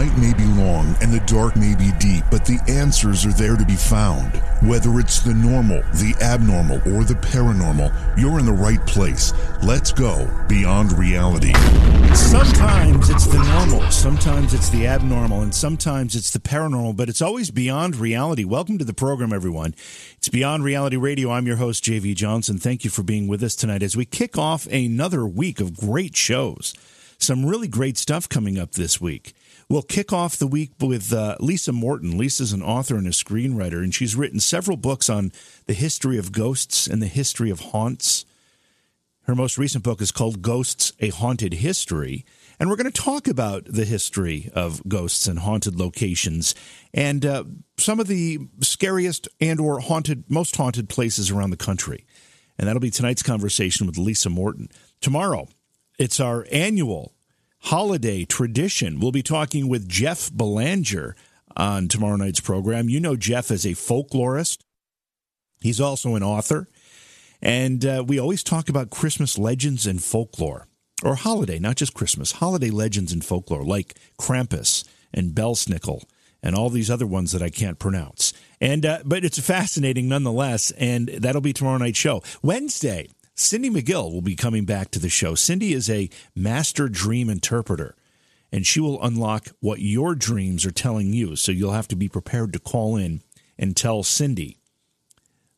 Night may be long and the dark may be deep, but the answers are there to be found. Whether it's the normal, the abnormal, or the paranormal, you're in the right place. Let's go beyond reality. Sometimes it's the normal, sometimes it's the abnormal, and sometimes it's the paranormal, but it's always beyond reality. Welcome to the program, everyone. It's Beyond Reality Radio. I'm your host, JV Johnson. Thank you for being with us tonight as we kick off another week of great shows. Some really great stuff coming up this week. We'll kick off the week with uh, Lisa Morton. Lisa's an author and a screenwriter, and she's written several books on the history of ghosts and the history of haunts. Her most recent book is called Ghosts A Haunted History. And we're going to talk about the history of ghosts and haunted locations and uh, some of the scariest and or haunted most haunted places around the country. And that'll be tonight's conversation with Lisa Morton. Tomorrow, it's our annual holiday tradition. We'll be talking with Jeff Belanger on tomorrow night's program. You know Jeff as a folklorist. He's also an author. And uh, we always talk about Christmas legends and folklore, or holiday, not just Christmas, holiday legends and folklore, like Krampus and Belsnickel and all these other ones that I can't pronounce. And uh, but it's fascinating nonetheless, and that'll be tomorrow night's show. Wednesday, Cindy McGill will be coming back to the show. Cindy is a master dream interpreter, and she will unlock what your dreams are telling you. So you'll have to be prepared to call in and tell Cindy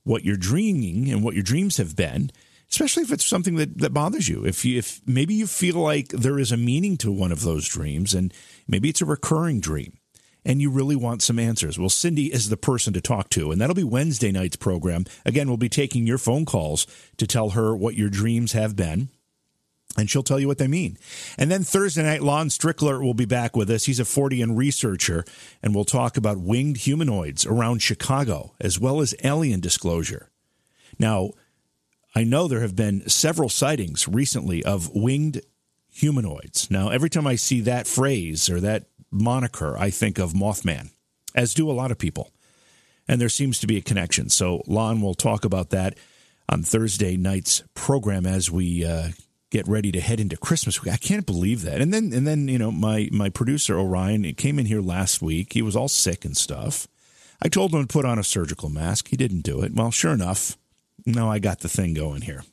what you're dreaming and what your dreams have been, especially if it's something that, that bothers you. If you, if maybe you feel like there is a meaning to one of those dreams, and maybe it's a recurring dream and you really want some answers. Well, Cindy is the person to talk to, and that'll be Wednesday night's program. Again, we'll be taking your phone calls to tell her what your dreams have been. And she'll tell you what they mean. And then Thursday night, Lon Strickler will be back with us. He's a Fortean researcher, and we'll talk about winged humanoids around Chicago, as well as alien disclosure. Now, I know there have been several sightings recently of winged humanoids. Now, every time I see that phrase or that moniker, I think of Mothman, as do a lot of people. And there seems to be a connection. So, Lon will talk about that on Thursday night's program as we uh, get ready to head into Christmas week. I can't believe that. And then, and then, you know, my my producer Orion came in here last week. He was all sick and stuff. I told him to put on a surgical mask. He didn't do it. Well, sure enough, no, I got the thing going here.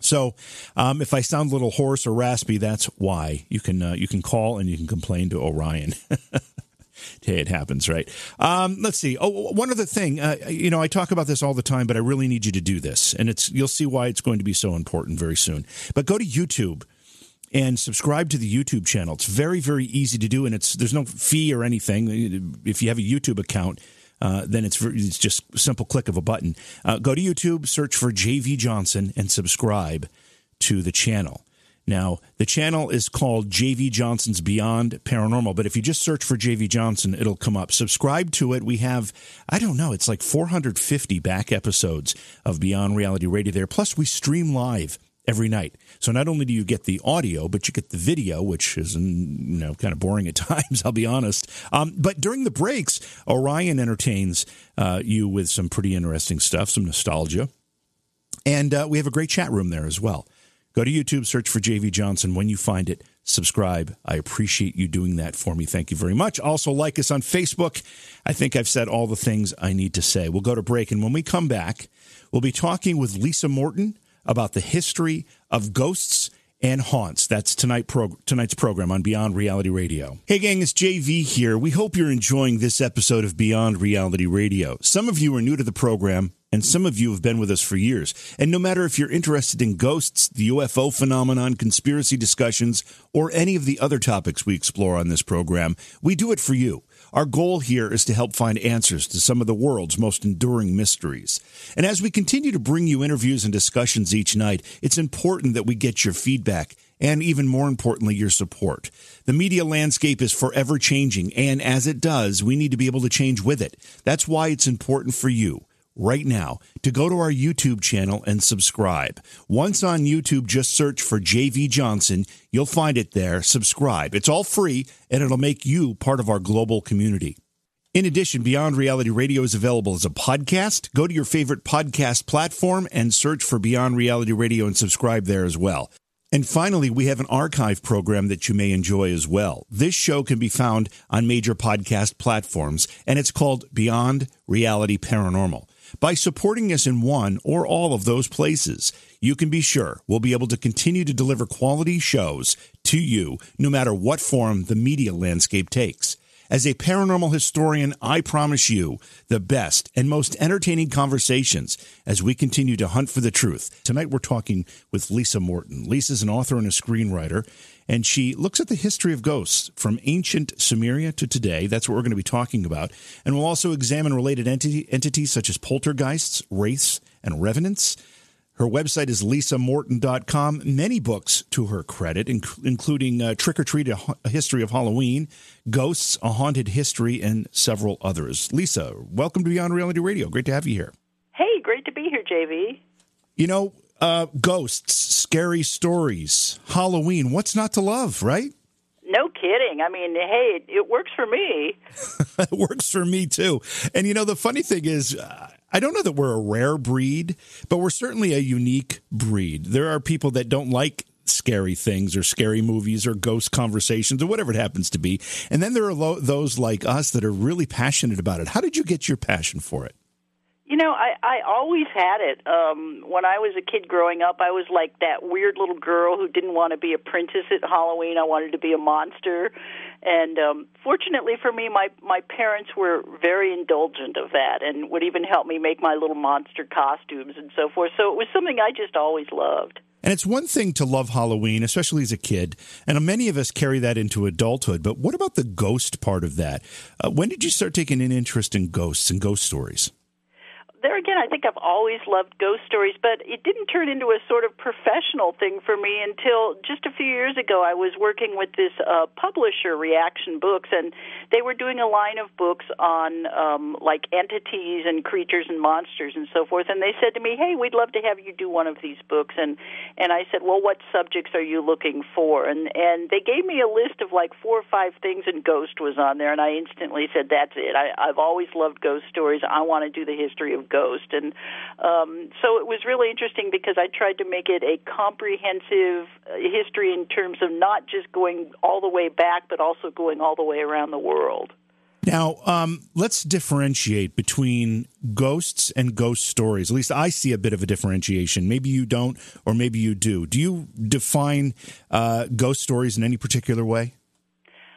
So, um, if I sound a little hoarse or raspy, that's why. You can uh, you can call and you can complain to Orion. hey, it happens, right? Um, let's see. Oh, one other thing. Uh, you know, I talk about this all the time, but I really need you to do this, and it's you'll see why it's going to be so important very soon. But go to YouTube and subscribe to the YouTube channel. It's very very easy to do, and it's there's no fee or anything. If you have a YouTube account uh, then it's it's just simple click of a button. Uh, go to YouTube, search for JV Johnson, and subscribe to the channel. Now, the channel is called JV Johnson's Beyond Paranormal, but if you just search for JV Johnson, it'll come up. Subscribe to it. We have, I don't know, it's like 450 back episodes of Beyond Reality Radio there. Plus, we stream live every night. So not only do you get the audio, but you get the video, which is you know kind of boring at times. I'll be honest. Um, but during the breaks, Orion entertains uh, you with some pretty interesting stuff, some nostalgia, and uh, we have a great chat room there as well. Go to YouTube, search for JV Johnson. When you find it, subscribe. I appreciate you doing that for me. Thank you very much. Also, like us on Facebook. I think I've said all the things I need to say. We'll go to break, and when we come back, we'll be talking with Lisa Morton about the history of ghosts and haunts. That's tonight pro- tonight's program on Beyond Reality Radio. Hey, gang, it's JV here. We hope you're enjoying this episode of Beyond Reality Radio. Some of you are new to the program. And some of you have been with us for years. And no matter if you're interested in ghosts, the UFO phenomenon, conspiracy discussions, or any of the other topics we explore on this program, we do it for you. Our goal here is to help find answers to some of the world's most enduring mysteries. And as we continue to bring you interviews and discussions each night, it's important that we get your feedback and even more importantly, your support. The media landscape is forever changing, and as it does, we need to be able to change with it. That's why it's important for you right now to go to our YouTube channel and subscribe. Once on YouTube, just search for JV Johnson. You'll find it there. Subscribe. It's all free and it'll make you part of our global community. In addition, Beyond Reality Radio is available as a podcast. Go to your favorite podcast platform and search for Beyond Reality Radio and subscribe there as well. And finally, we have an archive program that you may enjoy as well. This show can be found on major podcast platforms, and it's called Beyond Reality Paranormal. By supporting us in one or all of those places, you can be sure we'll be able to continue to deliver quality shows to you no matter what form the media landscape takes. As a paranormal historian, I promise you the best and most entertaining conversations as we continue to hunt for the truth. Tonight we're talking with Lisa Morton. Lisa's an author and a screenwriter, and she looks at the history of ghosts from ancient Sumeria to today. That's what we're going to be talking about. And we'll also examine related entities such as poltergeists, wraiths, and revenants. Her website is lisamorton.com. Many books to her credit, inc- including uh, Trick or Treat, a, a History of Halloween, Ghosts, A Haunted History, and several others. Lisa, welcome to Beyond Reality Radio. Great to have you here. Hey, great to be here, JV. You know, uh, ghosts, scary stories, Halloween, what's not to love, right? No kidding. I mean, hey, it, it works for me. it works for me too. And you know, the funny thing is, uh, I don't know that we're a rare breed, but we're certainly a unique breed. There are people that don't like scary things or scary movies or ghost conversations or whatever it happens to be. And then there are lo- those like us that are really passionate about it. How did you get your passion for it? You know, I I always had it. Um when I was a kid growing up, I was like that weird little girl who didn't want to be a princess at Halloween. I wanted to be a monster. And um fortunately for me, my my parents were very indulgent of that and would even help me make my little monster costumes and so forth. So it was something I just always loved. And it's one thing to love Halloween, especially as a kid, and many of us carry that into adulthood. But what about the ghost part of that? Uh, when did you start taking an interest in ghosts and ghost stories? There again, I think I've always loved ghost stories, but it didn't turn into a sort of professional thing for me until just a few years ago. I was working with this uh, publisher, Reaktion Books, and they were doing a line of books on um, like entities and creatures and monsters and so forth. And they said to me, "Hey, we'd love to have you do one of these books." And and I said, "Well, what subjects are you looking for?" And and they gave me a list of like four or five things, and ghost was on there, and I instantly said, "That's it. I, I've always loved ghost stories. I want to do the history of." ghosts Ghost. And um, so it was really interesting because I tried to make it a comprehensive uh, history in terms of not just going all the way back, but also going all the way around the world. Now, um, let's differentiate between ghosts and ghost stories. At least I see a bit of a differentiation. Maybe you don't, or maybe you do. Do you define uh, ghost stories in any particular way?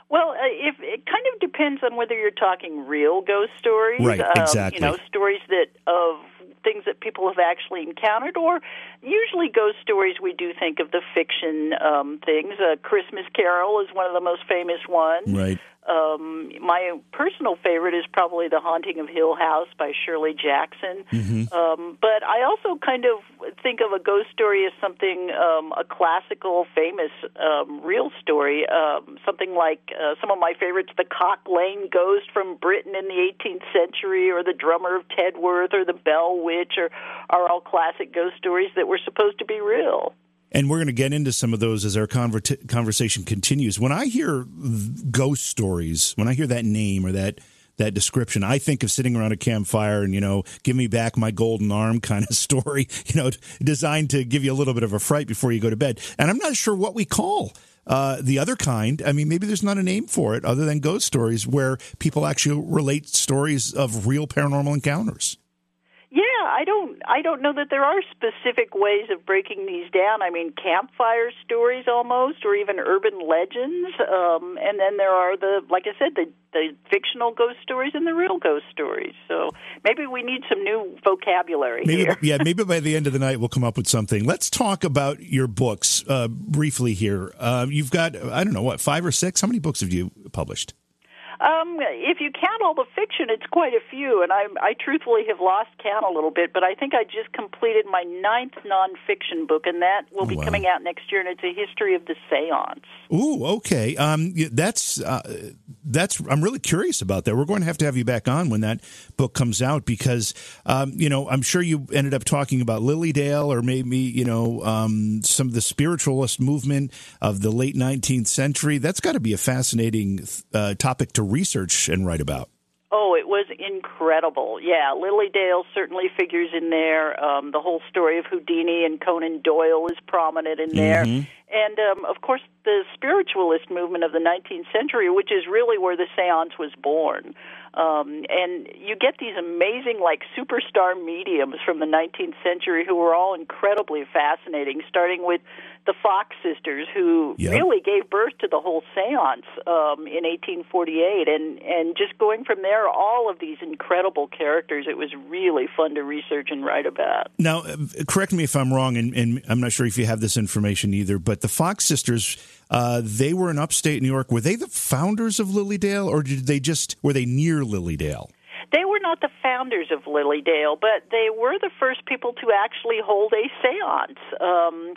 Well, uh, if it kind of depends on whether you're talking real ghost stories, right? Um, exactly. You know, stories that of things that people have actually encountered, or usually ghost stories we do think of the fiction um, things. A Christmas Carol is one of the most famous ones. Right. Um, my personal favorite is probably The Haunting of Hill House by Shirley Jackson. Mm-hmm. Um, but I also kind of think of a ghost story as something, um, a classical, famous, um, real story. Um, something like uh, some of my favorites, The Cock Lane Ghost from Britain in the 18th century, or The Drummer of Tedworth, or The Bell Witch, or, are all classic ghost stories that were supposed to be real. And we're going to get into some of those as our conver- conversation continues. When I hear ghost stories, when I hear that name or that that description, I think of sitting around a campfire and you know, give me back my golden arm kind of story. You know, designed to give you a little bit of a fright before you go to bed. And I'm not sure what we call uh, the other kind. I mean, maybe there's not a name for it other than ghost stories, where people actually relate stories of real paranormal encounters. Yeah, I don't I don't know that there are specific ways of breaking these down. I mean, campfire stories almost, or even urban legends. Um, and then there are the, like I said, the the fictional ghost stories and the real ghost stories. So maybe we need some new vocabulary maybe, here. yeah, maybe by the end of the night we'll come up with something. Let's talk about your books uh, briefly here. Uh, you've got I don't know what five or six. How many books have you published? Um, if you count all the fiction, it's quite a few, and I, I truthfully have lost count a little bit. But I think I just completed my ninth nonfiction book, and that will be wow. coming out next year, and it's a history of the seance. Ooh, okay. Um, that's uh, that's. I'm really curious about that. We're going to have to have you back on when that book comes out because, um, you know, I'm sure you ended up talking about Lily Dale or maybe you know um, some of the spiritualist movement of the late 19th century. That's got to be a fascinating uh, topic to research and write about. Oh, it was incredible. Yeah, Lily Dale certainly figures in there. Um, the whole story of Houdini and Conan Doyle is prominent in there. Mm-hmm. And, um, of course, the spiritualist movement of the 19th century, which is really where the seance was born. Um, and you get these amazing, like, superstar mediums from the 19th century who were all incredibly fascinating, starting with the Fox sisters, who Yep. really gave birth to the whole seance um, in 1848. And, and just going from there, all of these incredible characters, it was really fun to research and write about. Now, uh, correct me if I'm wrong, and, and I'm not sure if you have this information either, but the Fox sisters, uh, they were in upstate New York. Were they the founders of Lily Dale, or did they just were they near Lily Dale? They were not the founders of Lily Dale, but they were the first people to actually hold a seance. Um,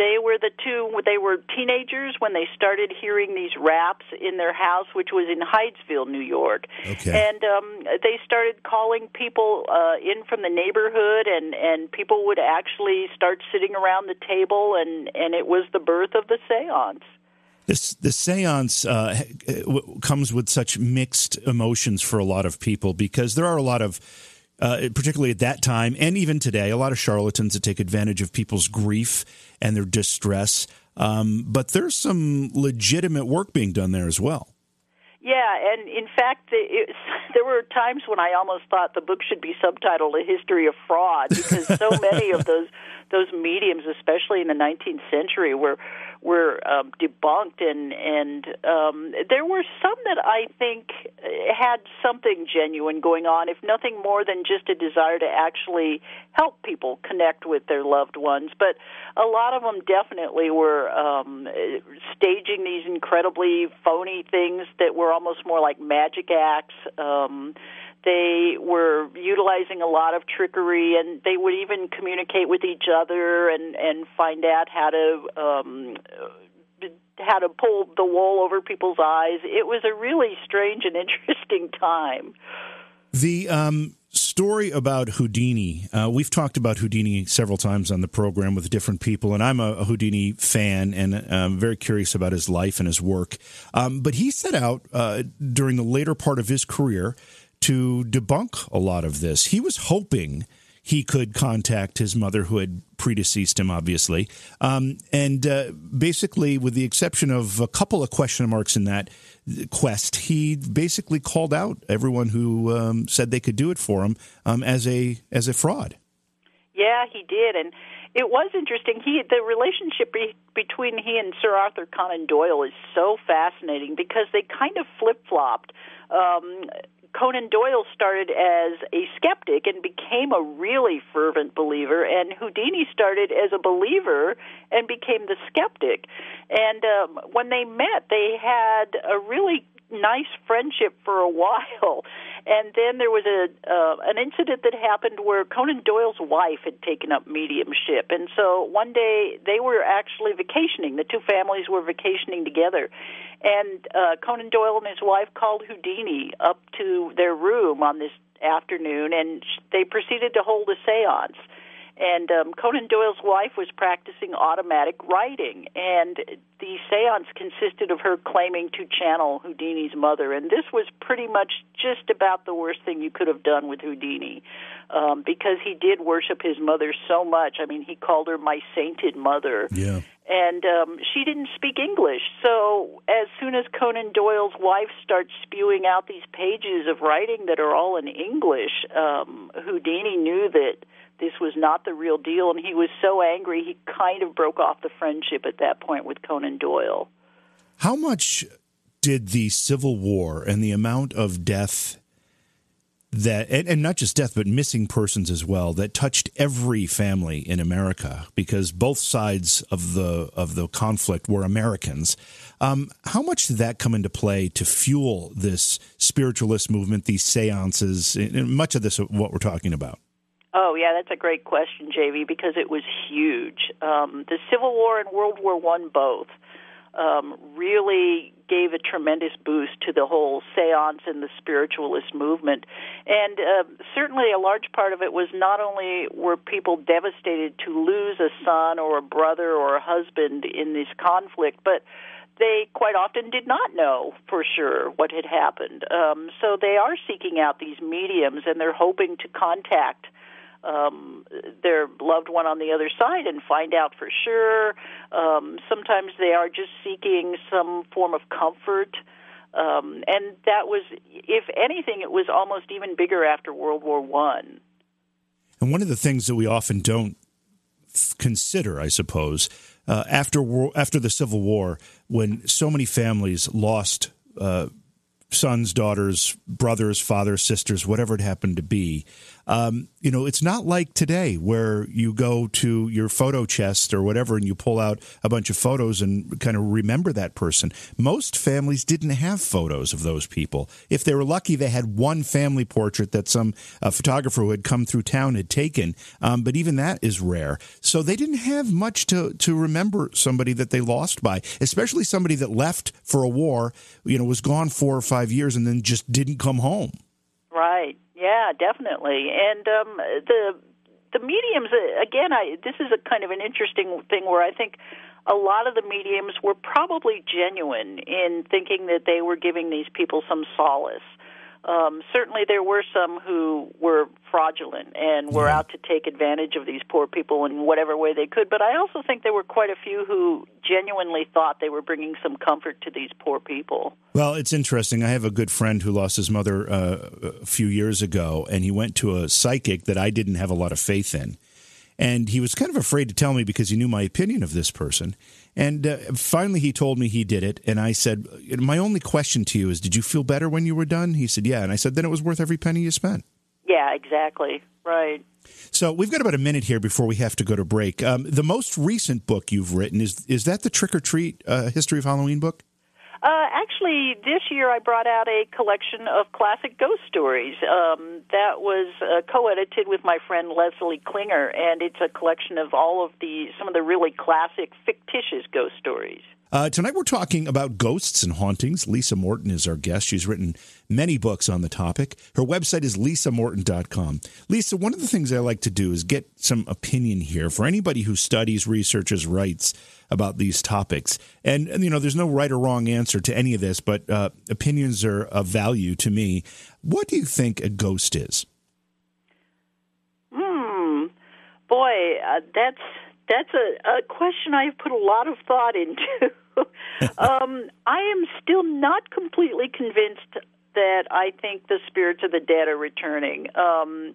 they were the two, they were teenagers when they started hearing these raps in their house, which was in Hydesville, New York. Okay. And um, they started calling people uh, in from the neighborhood, and, and people would actually start sitting around the table, and, and it was the birth of the seance. This the séance uh, comes with such mixed emotions for a lot of people because there are a lot of, uh, particularly at that time and even today, a lot of charlatans that take advantage of people's grief and their distress. Um, but there's some legitimate work being done there as well. Yeah, and in fact, it, there were times when I almost thought the book should be subtitled "A History of Fraud" because so many of those those mediums, especially in the 19th century, were were um, debunked, and and um, there were some that I think had something genuine going on, if nothing more than just a desire to actually help people connect with their loved ones. But a lot of them definitely were um, staging these incredibly phony things that were almost more like magic acts. Um, they were utilizing a lot of trickery, and they would even communicate with each other and and find out how to um, how to pull the wool over people's eyes. It was a really strange and interesting time. The um, story about Houdini, uh, we've talked about Houdini several times on the program with different people, and I'm a, a Houdini fan and I'm very curious about his life and his work. Um, but he set out uh, during the later part of his career to debunk a lot of this. He was hoping he could contact his mother, who had predeceased him, obviously. Um, and uh, basically, with the exception of a couple of question marks in that quest, he basically called out everyone who um, said they could do it for him um, as a as a fraud. Yeah, he did, and it was interesting. He the relationship be, between he and Sir Arthur Conan Doyle is so fascinating because they kind of flip flopped. Um, Conan Doyle started as a skeptic and became a really fervent believer, and Houdini started as a believer and became the skeptic. And um, when they met, they had a really nice friendship for a while. And then there was a uh, an incident that happened where Conan Doyle's wife had taken up mediumship, and so one day they were actually vacationing. The two families were vacationing together, and uh, Conan Doyle and his wife called Houdini up to their room on this afternoon, and they proceeded to hold a séance. And um, Conan Doyle's wife was practicing automatic writing, and the seance consisted of her claiming to channel Houdini's mother. And this was pretty much just about the worst thing you could have done with Houdini, um, because he did worship his mother so much. I mean, he called her my sainted mother Yeah. and um, she didn't speak English. So as soon as Conan Doyle's wife starts spewing out these pages of writing that are all in English, um, Houdini knew that this was not the real deal, and he was so angry he kind of broke off the friendship at that point with Conan Doyle. How much did the Civil War and the amount of death that and, and, not just death but missing persons as well that touched every family in America because both sides of the of the conflict were Americans. Um, how much did that come into play to fuel this spiritualist movement, these seances, and much of this what we're talking about? Oh yeah, that's a great question, JV, because it was huge. Um, the Civil War and World War One both um, really gave a tremendous boost to the whole seance and the spiritualist movement. And uh, certainly a large part of it was not only were people devastated to lose a son or a brother or a husband in this conflict, but they quite often did not know for sure what had happened. Um, so they are seeking out these mediums and they're hoping to contact um, their loved one on the other side and find out for sure. Um, sometimes they are just seeking some form of comfort. Um, and that was, if anything, it was almost even bigger after World War One. And one of the things that we often don't consider, I suppose, uh, after after the Civil War, when so many families lost uh, sons, daughters, brothers, fathers, sisters, whatever it happened to be, um, you know, it's not like today where you go to your photo chest or whatever and you pull out a bunch of photos and kind of remember that person. Most families didn't have photos of those people. If they were lucky, they had one family portrait that some uh, photographer who had come through town had taken, um, but even that is rare. So they didn't have much to, to remember somebody that they lost by, especially somebody that left for a war, you know, was gone four or five years and then just didn't come home. Right. Yeah, definitely. And um, the the mediums uh, again. I this is a kind of an interesting thing where I think a lot of the mediums were probably genuine in thinking that they were giving these people some solace. Um, certainly, there were some who were fraudulent and were yeah. out to take advantage of these poor people in whatever way they could. But I also think there were quite a few who genuinely thought they were bringing some comfort to these poor people. Well, it's interesting. I have a good friend who lost his mother uh, a few years ago, and he went to a psychic that I didn't have a lot of faith in. And he was kind of afraid to tell me because he knew my opinion of this person. And uh, finally, he told me he did it. And I said, My only question to you is, did you feel better when you were done? He said, Yeah. And I said, Then it was worth every penny you spent. Yeah, exactly. Right. So we've got about a minute here before we have to go to break. Um, the most recent book you've written is is that the Trick or Treat uh, History of Halloween book? Uh, actually, this year I brought out a collection of classic ghost stories. Um, that was uh, co-edited with my friend Leslie Klinger, and it's a collection of all of the some of the really classic fictitious ghost stories. Uh, tonight we're talking about ghosts and hauntings. Lisa Morton is our guest. She's written many books on the topic. Her website is lisamorton.com. Lisa, one of the things I like to do is get some opinion here for anybody who studies, researches, writes about these topics. And, and you know, there's no right or wrong answer to any of this, but uh, opinions are of value to me. What do you think a ghost is? Hmm. Boy, uh, that's that's a, a question I've put a lot of thought into. um, I am still not completely convinced that I think the spirits of the dead are returning. Um,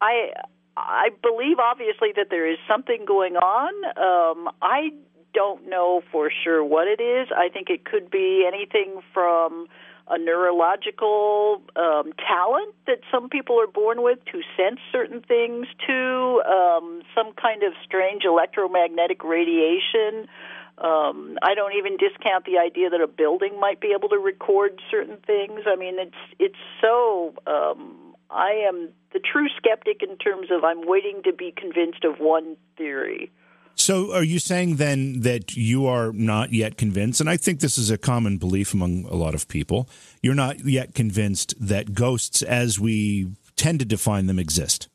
I I believe obviously that there is something going on. Um, I don't know for sure what it is. I think it could be anything from a neurological um, talent that some people are born with to sense certain things to um, some kind of strange electromagnetic radiation. Um, I don't even discount the idea that a building might be able to record certain things. I mean, it's it's so. Um, I am the true skeptic in terms of I'm waiting to be convinced of one theory. So, are you saying then that you are not yet convinced? And I think this is a common belief among a lot of people. You're not yet convinced that ghosts, as we tend to define them, exist.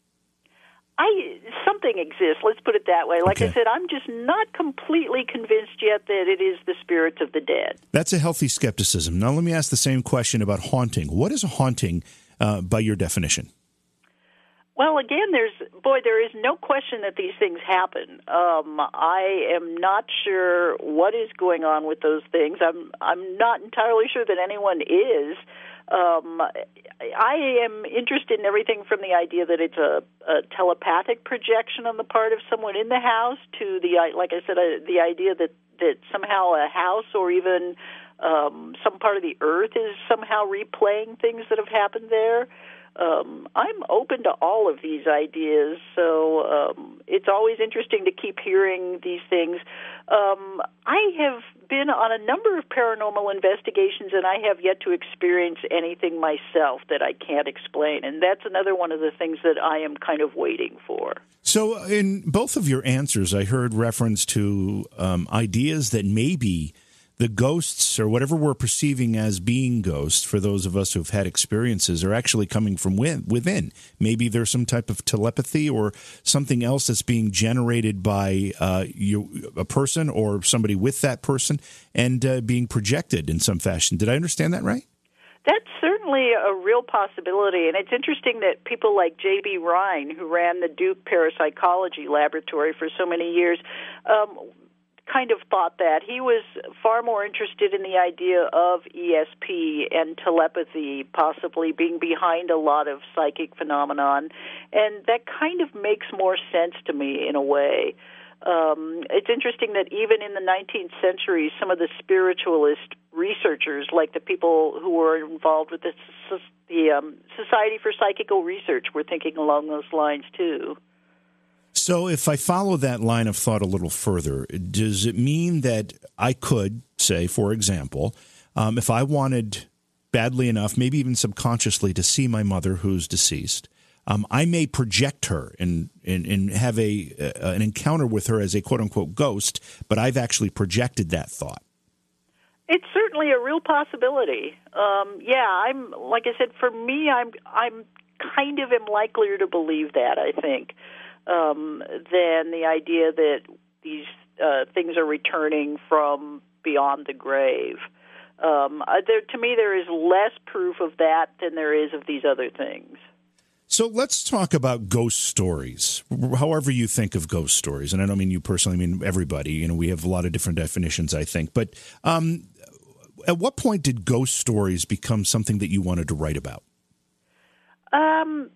I something exists. Let's put it that way. Like okay. I said, I'm just not completely convinced yet that it is the spirits of the dead. That's a healthy skepticism. Now, let me ask the same question about haunting. What is a haunting uh, by your definition? Well, again, there's boy, there is no question that these things happen. Um, I am not sure what is going on with those things. I'm I'm not entirely sure that anyone is. Um, I am interested in everything from the idea that it's a, a telepathic projection on the part of someone in the house to the, like I said, uh, the idea that that somehow a house or even um, some part of the earth is somehow replaying things that have happened there. Um, I'm open to all of these ideas. So um, it's always interesting to keep hearing these things. Um, I have been on a number of paranormal investigations, and I have yet to experience anything myself that I can't explain. And that's another one of the things that I am kind of waiting for. So, in both of your answers, I heard reference to um, ideas that maybe the ghosts or whatever we're perceiving as being ghosts for those of us who've had experiences are actually coming from within. Maybe there's some type of telepathy or something else that's being generated by uh, you, a person or somebody with that person and uh, being projected in some fashion. Did I understand that right? That's certainly a real possibility, and it's interesting that people like J.B. Rhine, who ran the Duke Parapsychology Laboratory for so many years, um, kind of thought that. He was far more interested in the idea of ESP and telepathy possibly being behind a lot of psychic phenomenon, and that kind of makes more sense to me in a way. Um, it's interesting that even in the 19th century, some of the spiritualist researchers, like the people who were involved with the, the um, Society for Psychical Research, were thinking along those lines too. So, if I follow that line of thought a little further, does it mean that I could say, for example, um, if I wanted badly enough, maybe even subconsciously, to see my mother who's deceased, um, I may project her and, and, and have a uh, an encounter with her as a quote unquote ghost, but I've actually projected that thought. It's certainly a real possibility. Um, yeah, I'm like I said. For me, I'm I'm kind of am likelier to believe that. I think um, than the idea that these uh, things are returning from beyond the grave. Um, uh, there, to me, there is less proof of that than there is of these other things. So let's talk about ghost stories. However you think of ghost stories, and I don't mean you personally, I mean everybody. You know, we have a lot of different definitions, I think. But um, at what point did ghost stories become something that you wanted to write about? Um,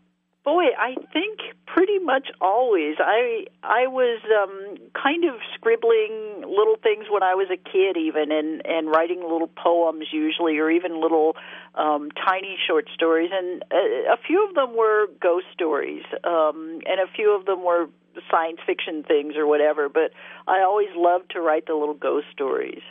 Boy, I think pretty much always. I I was um kind of scribbling little things when I was a kid even and and writing little poems usually or even little um tiny short stories and a, a few of them were ghost stories um and a few of them were science fiction things or whatever, but I always loved to write the little ghost stories.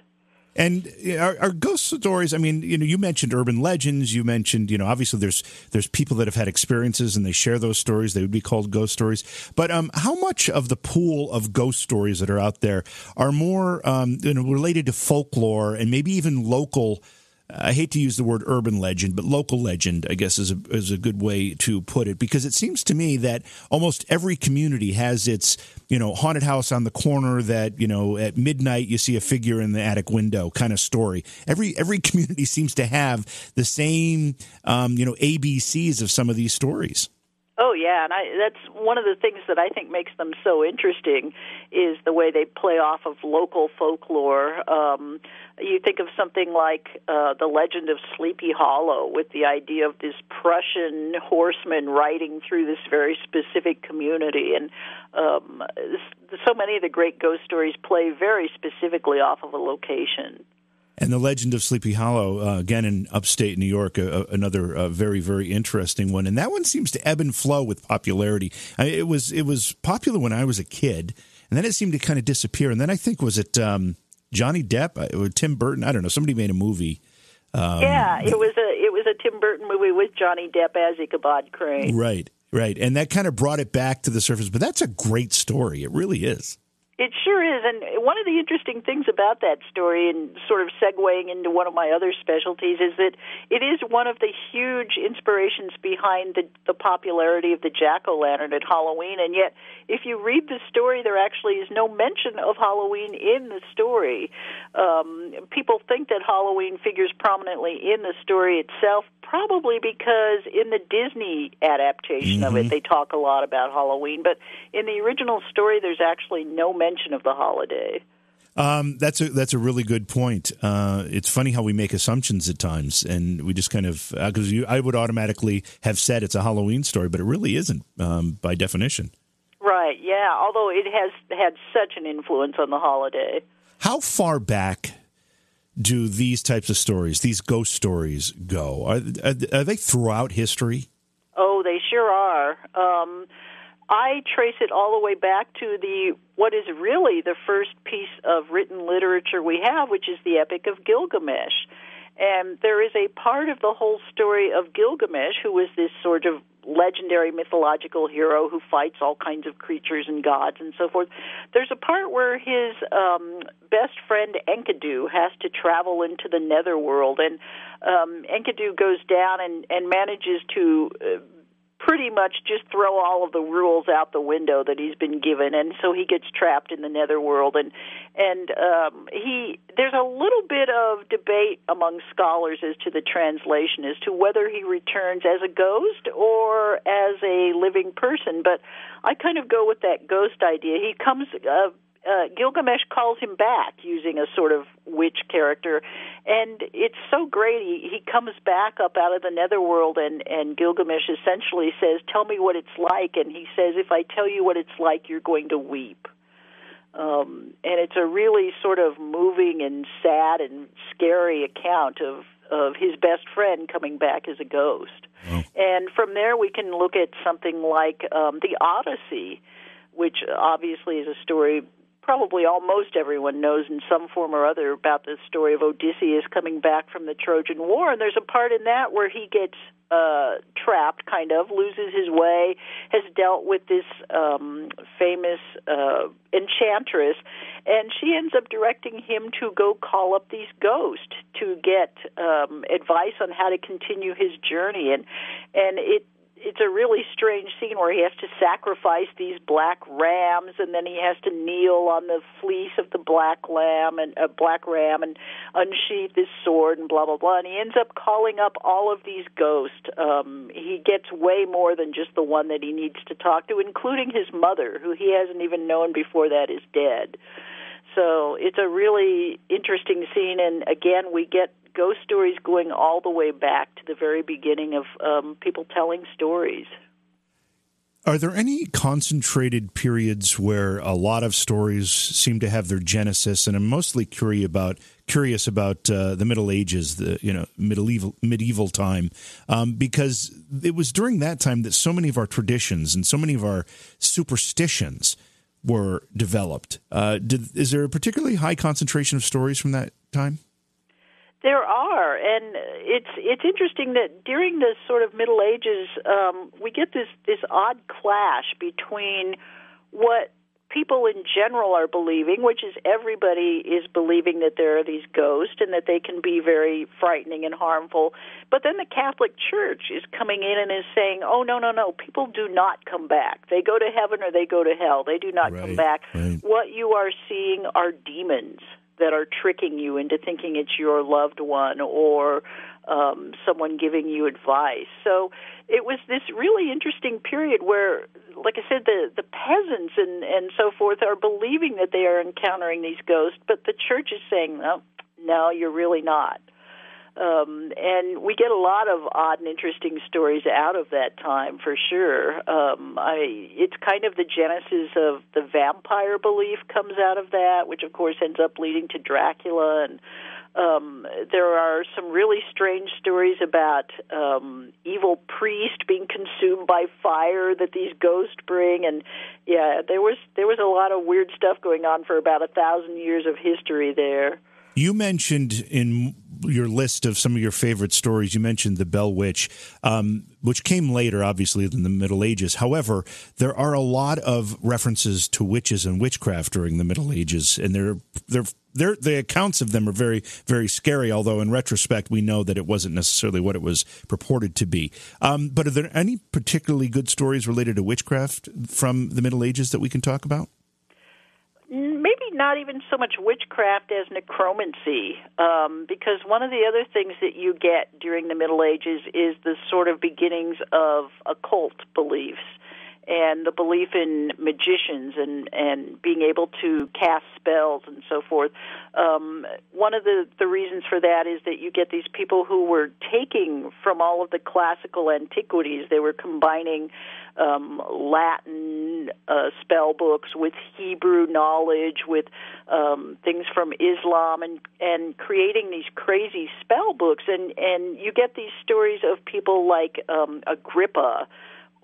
And our, our, ghost stories. I mean, you know, you mentioned urban legends. You mentioned, you know, obviously there's there's people that have had experiences and they share those stories. They would be called ghost stories. But um, how much of the pool of ghost stories that are out there are more, um, you know, related to folklore and maybe even local? I hate to use the word urban legend, but local legend, I guess, is a, is a good way to put it because it seems to me that almost every community has its, you know, haunted house on the corner that, you know, at midnight you see a figure in the attic window kind of story. Every, every community seems to have the same, um, you know, ABCs of some of these stories. Oh yeah, and I, that's one of the things that I think makes them so interesting is the way they play off of local folklore. Um, you think of something like uh, the legend of Sleepy Hollow, with the idea of this Prussian horseman riding through this very specific community, and um, so many of the great ghost stories play very specifically off of a location. And the Legend of Sleepy Hollow, uh, again in upstate New York, uh, another uh, very very interesting one. And that one seems to ebb and flow with popularity. I, it was it was popular when I was a kid, and then it seemed to kind of disappear. And then I think was it um, Johnny Depp uh, or Tim Burton? I don't know. Somebody made a movie. Um, yeah, it was a it was a Tim Burton movie with Johnny Depp as Ichabod Crane. Right, right, and that kind of brought it back to the surface. But that's a great story. It really is. It sure is. And one of the interesting things about that story, and sort of segueing into one of my other specialties, is that it is one of the huge inspirations behind the, the popularity of the jack o' lantern at Halloween. And yet, if you read the story, there actually is no mention of Halloween in the story. Um, people think that Halloween figures prominently in the story itself, probably because in the Disney adaptation mm-hmm. of it, mm-hmm. they talk a lot about Halloween. But in the original story, there's actually no mention of the holiday. Um, that's a that's a really good point. Uh, it's funny how we make assumptions at times, and we just kind of because uh, I would automatically have said it's a Halloween story, but it really isn't um, by definition. Right. Yeah. Although it has had such an influence on the holiday. How far back do these types of stories, these ghost stories, go? Are, are, are they throughout history? Oh, they sure are. Um, I trace it all the way back to the what is really the first piece of written literature we have, which is the Epic of Gilgamesh. And there is a part of the whole story of Gilgamesh, who was this sort of legendary mythological hero who fights all kinds of creatures and gods and so forth. There's a part where his um, best friend Enkidu has to travel into the netherworld, and um, Enkidu goes down and, and manages to uh, pretty much just throw all of the rules out the window that he's been given, and so he gets trapped in the netherworld. And and um, he there's a little bit of debate among scholars as to the translation as to whether he returns as a ghost or as a living person. But I kind of go with that ghost idea. He comes. Uh, uh, Gilgamesh calls him back using a sort of witch character, and it's so great. He, he comes back up out of the netherworld, and and Gilgamesh essentially says, "Tell me what it's like," and he says, "If I tell you what it's like, you're going to weep." Um, and it's a really sort of moving and sad and scary account of of his best friend coming back as a ghost. And from there, we can look at something like um, the Odyssey, which obviously is a story probably almost everyone knows in some form or other about the story of Odysseus coming back from the Trojan War. And there's a part in that where he gets uh, trapped, kind of, loses his way, has dealt with this um, famous uh, enchantress, and she ends up directing him to go call up these ghosts to get um, advice on how to continue his journey. And and it it's a really strange scene where he has to sacrifice these black rams and then he has to kneel on the fleece of the black lamb and a uh, black ram and unsheath his sword and blah blah blah. And he ends up calling up all of these ghosts. Um he gets way more than just the one that he needs to talk to including his mother who he hasn't even known before that is dead. So it's a really interesting scene and again we get ghost stories going all the way back to the very beginning of um, people telling stories. Are there any concentrated periods where a lot of stories seem to have their genesis? And I'm mostly curious about curious about uh, the Middle Ages, the you know medieval medieval time, um, because it was during that time that so many of our traditions and so many of our superstitions were developed. Uh, did, is there a particularly high concentration of stories from that time? There are, and it's it's interesting that during the sort of Middle Ages, um, we get this this odd clash between what people in general are believing, which is everybody is believing that there are these ghosts and that they can be very frightening and harmful. But then the Catholic Church is coming in and is saying, "Oh no, no, no! People do not come back. They go to heaven or they go to hell. They do not right, come back. Right. What you are seeing are demons." That are tricking you into thinking it's your loved one or um, someone giving you advice. So it was this really interesting period where, like I said, the the peasants and and so forth are believing that they are encountering these ghosts, but the church is saying, no, no, you're really not. Um, and we get a lot of odd and interesting stories out of that time for sure. Um, I, it's kind of the genesis of the vampire belief comes out of that, which of course ends up leading to Dracula and um, there are some really strange stories about um, evil priest being consumed by fire that these ghosts bring, and yeah, there was there was a lot of weird stuff going on for about a thousand years of history there. You mentioned in your list of some of your favorite stories, you mentioned the Bell Witch, um, which came later, obviously, than the Middle Ages. However, there are a lot of references to witches and witchcraft during the Middle Ages, and they're they're they're, the accounts of them are very, very scary. Although in retrospect, we know that it wasn't necessarily what it was purported to be. Um, but are there any particularly good stories related to witchcraft from the Middle Ages that we can talk about? maybe not even so much witchcraft as necromancy, um, because one of the other things that you get during the Middle Ages is the sort of beginnings of occult beliefs and the belief in magicians and and being able to cast spells and so forth. Um, one of the the reasons for that is that you get these people who were taking from all of the classical antiquities. They were combining um, Latin uh, spell books with Hebrew knowledge, with um, things from Islam, and and creating these crazy spell books. And and you get these stories of people like um, Agrippa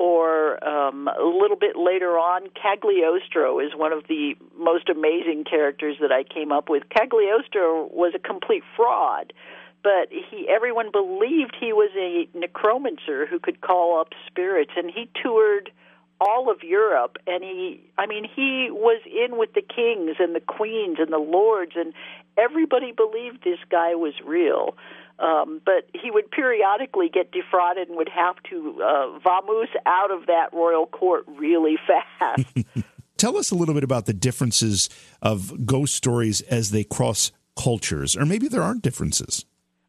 or um, a little bit later on, Cagliostro is one of the most amazing characters that I came up with. Cagliostro was a complete fraud, but he everyone believed he was a necromancer who could call up spirits, and he toured all of Europe and he I mean he was in with the kings and the queens and the lords and everybody believed this guy was real um, but he would periodically get defrauded and would have to uh, vamoose out of that royal court really fast. Tell us a little bit about the differences of ghost stories as they cross cultures, or maybe there aren't differences.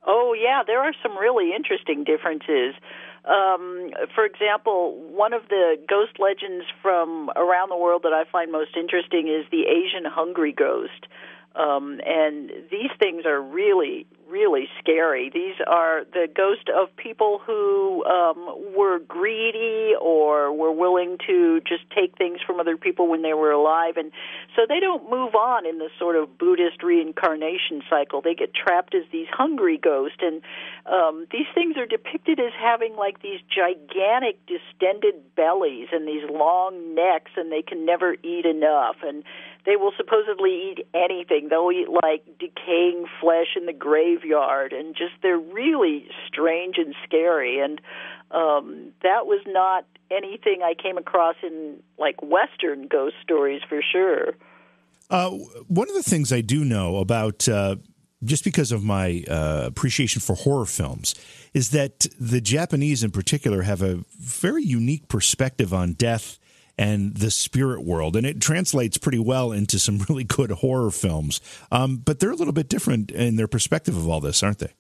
Oh, yeah, there are some really interesting differences. Um, for example, one of the ghost legends from around the world that I find most interesting is the Asian hungry ghost. Um, and these things are really, really scary. These are the ghost of people who um, were greedy or were willing to just take things from other people when they were alive, and so they don't move on in the sort of Buddhist reincarnation cycle. They get trapped as these hungry ghosts, and um, these things are depicted as having like these gigantic distended bellies and these long necks, and they can never eat enough, and they will supposedly eat anything. They'll eat like decaying flesh in the graveyard, and just they're really strange and scary. And um, that was not anything I came across in like Western ghost stories for sure. Uh, one of the things I do know about, uh, just because of my uh, appreciation for horror films, is that the Japanese in particular have a very unique perspective on death and the spirit world, and it translates pretty well into some really good horror films. Um, but they're a little bit different in their perspective of all this, aren't they?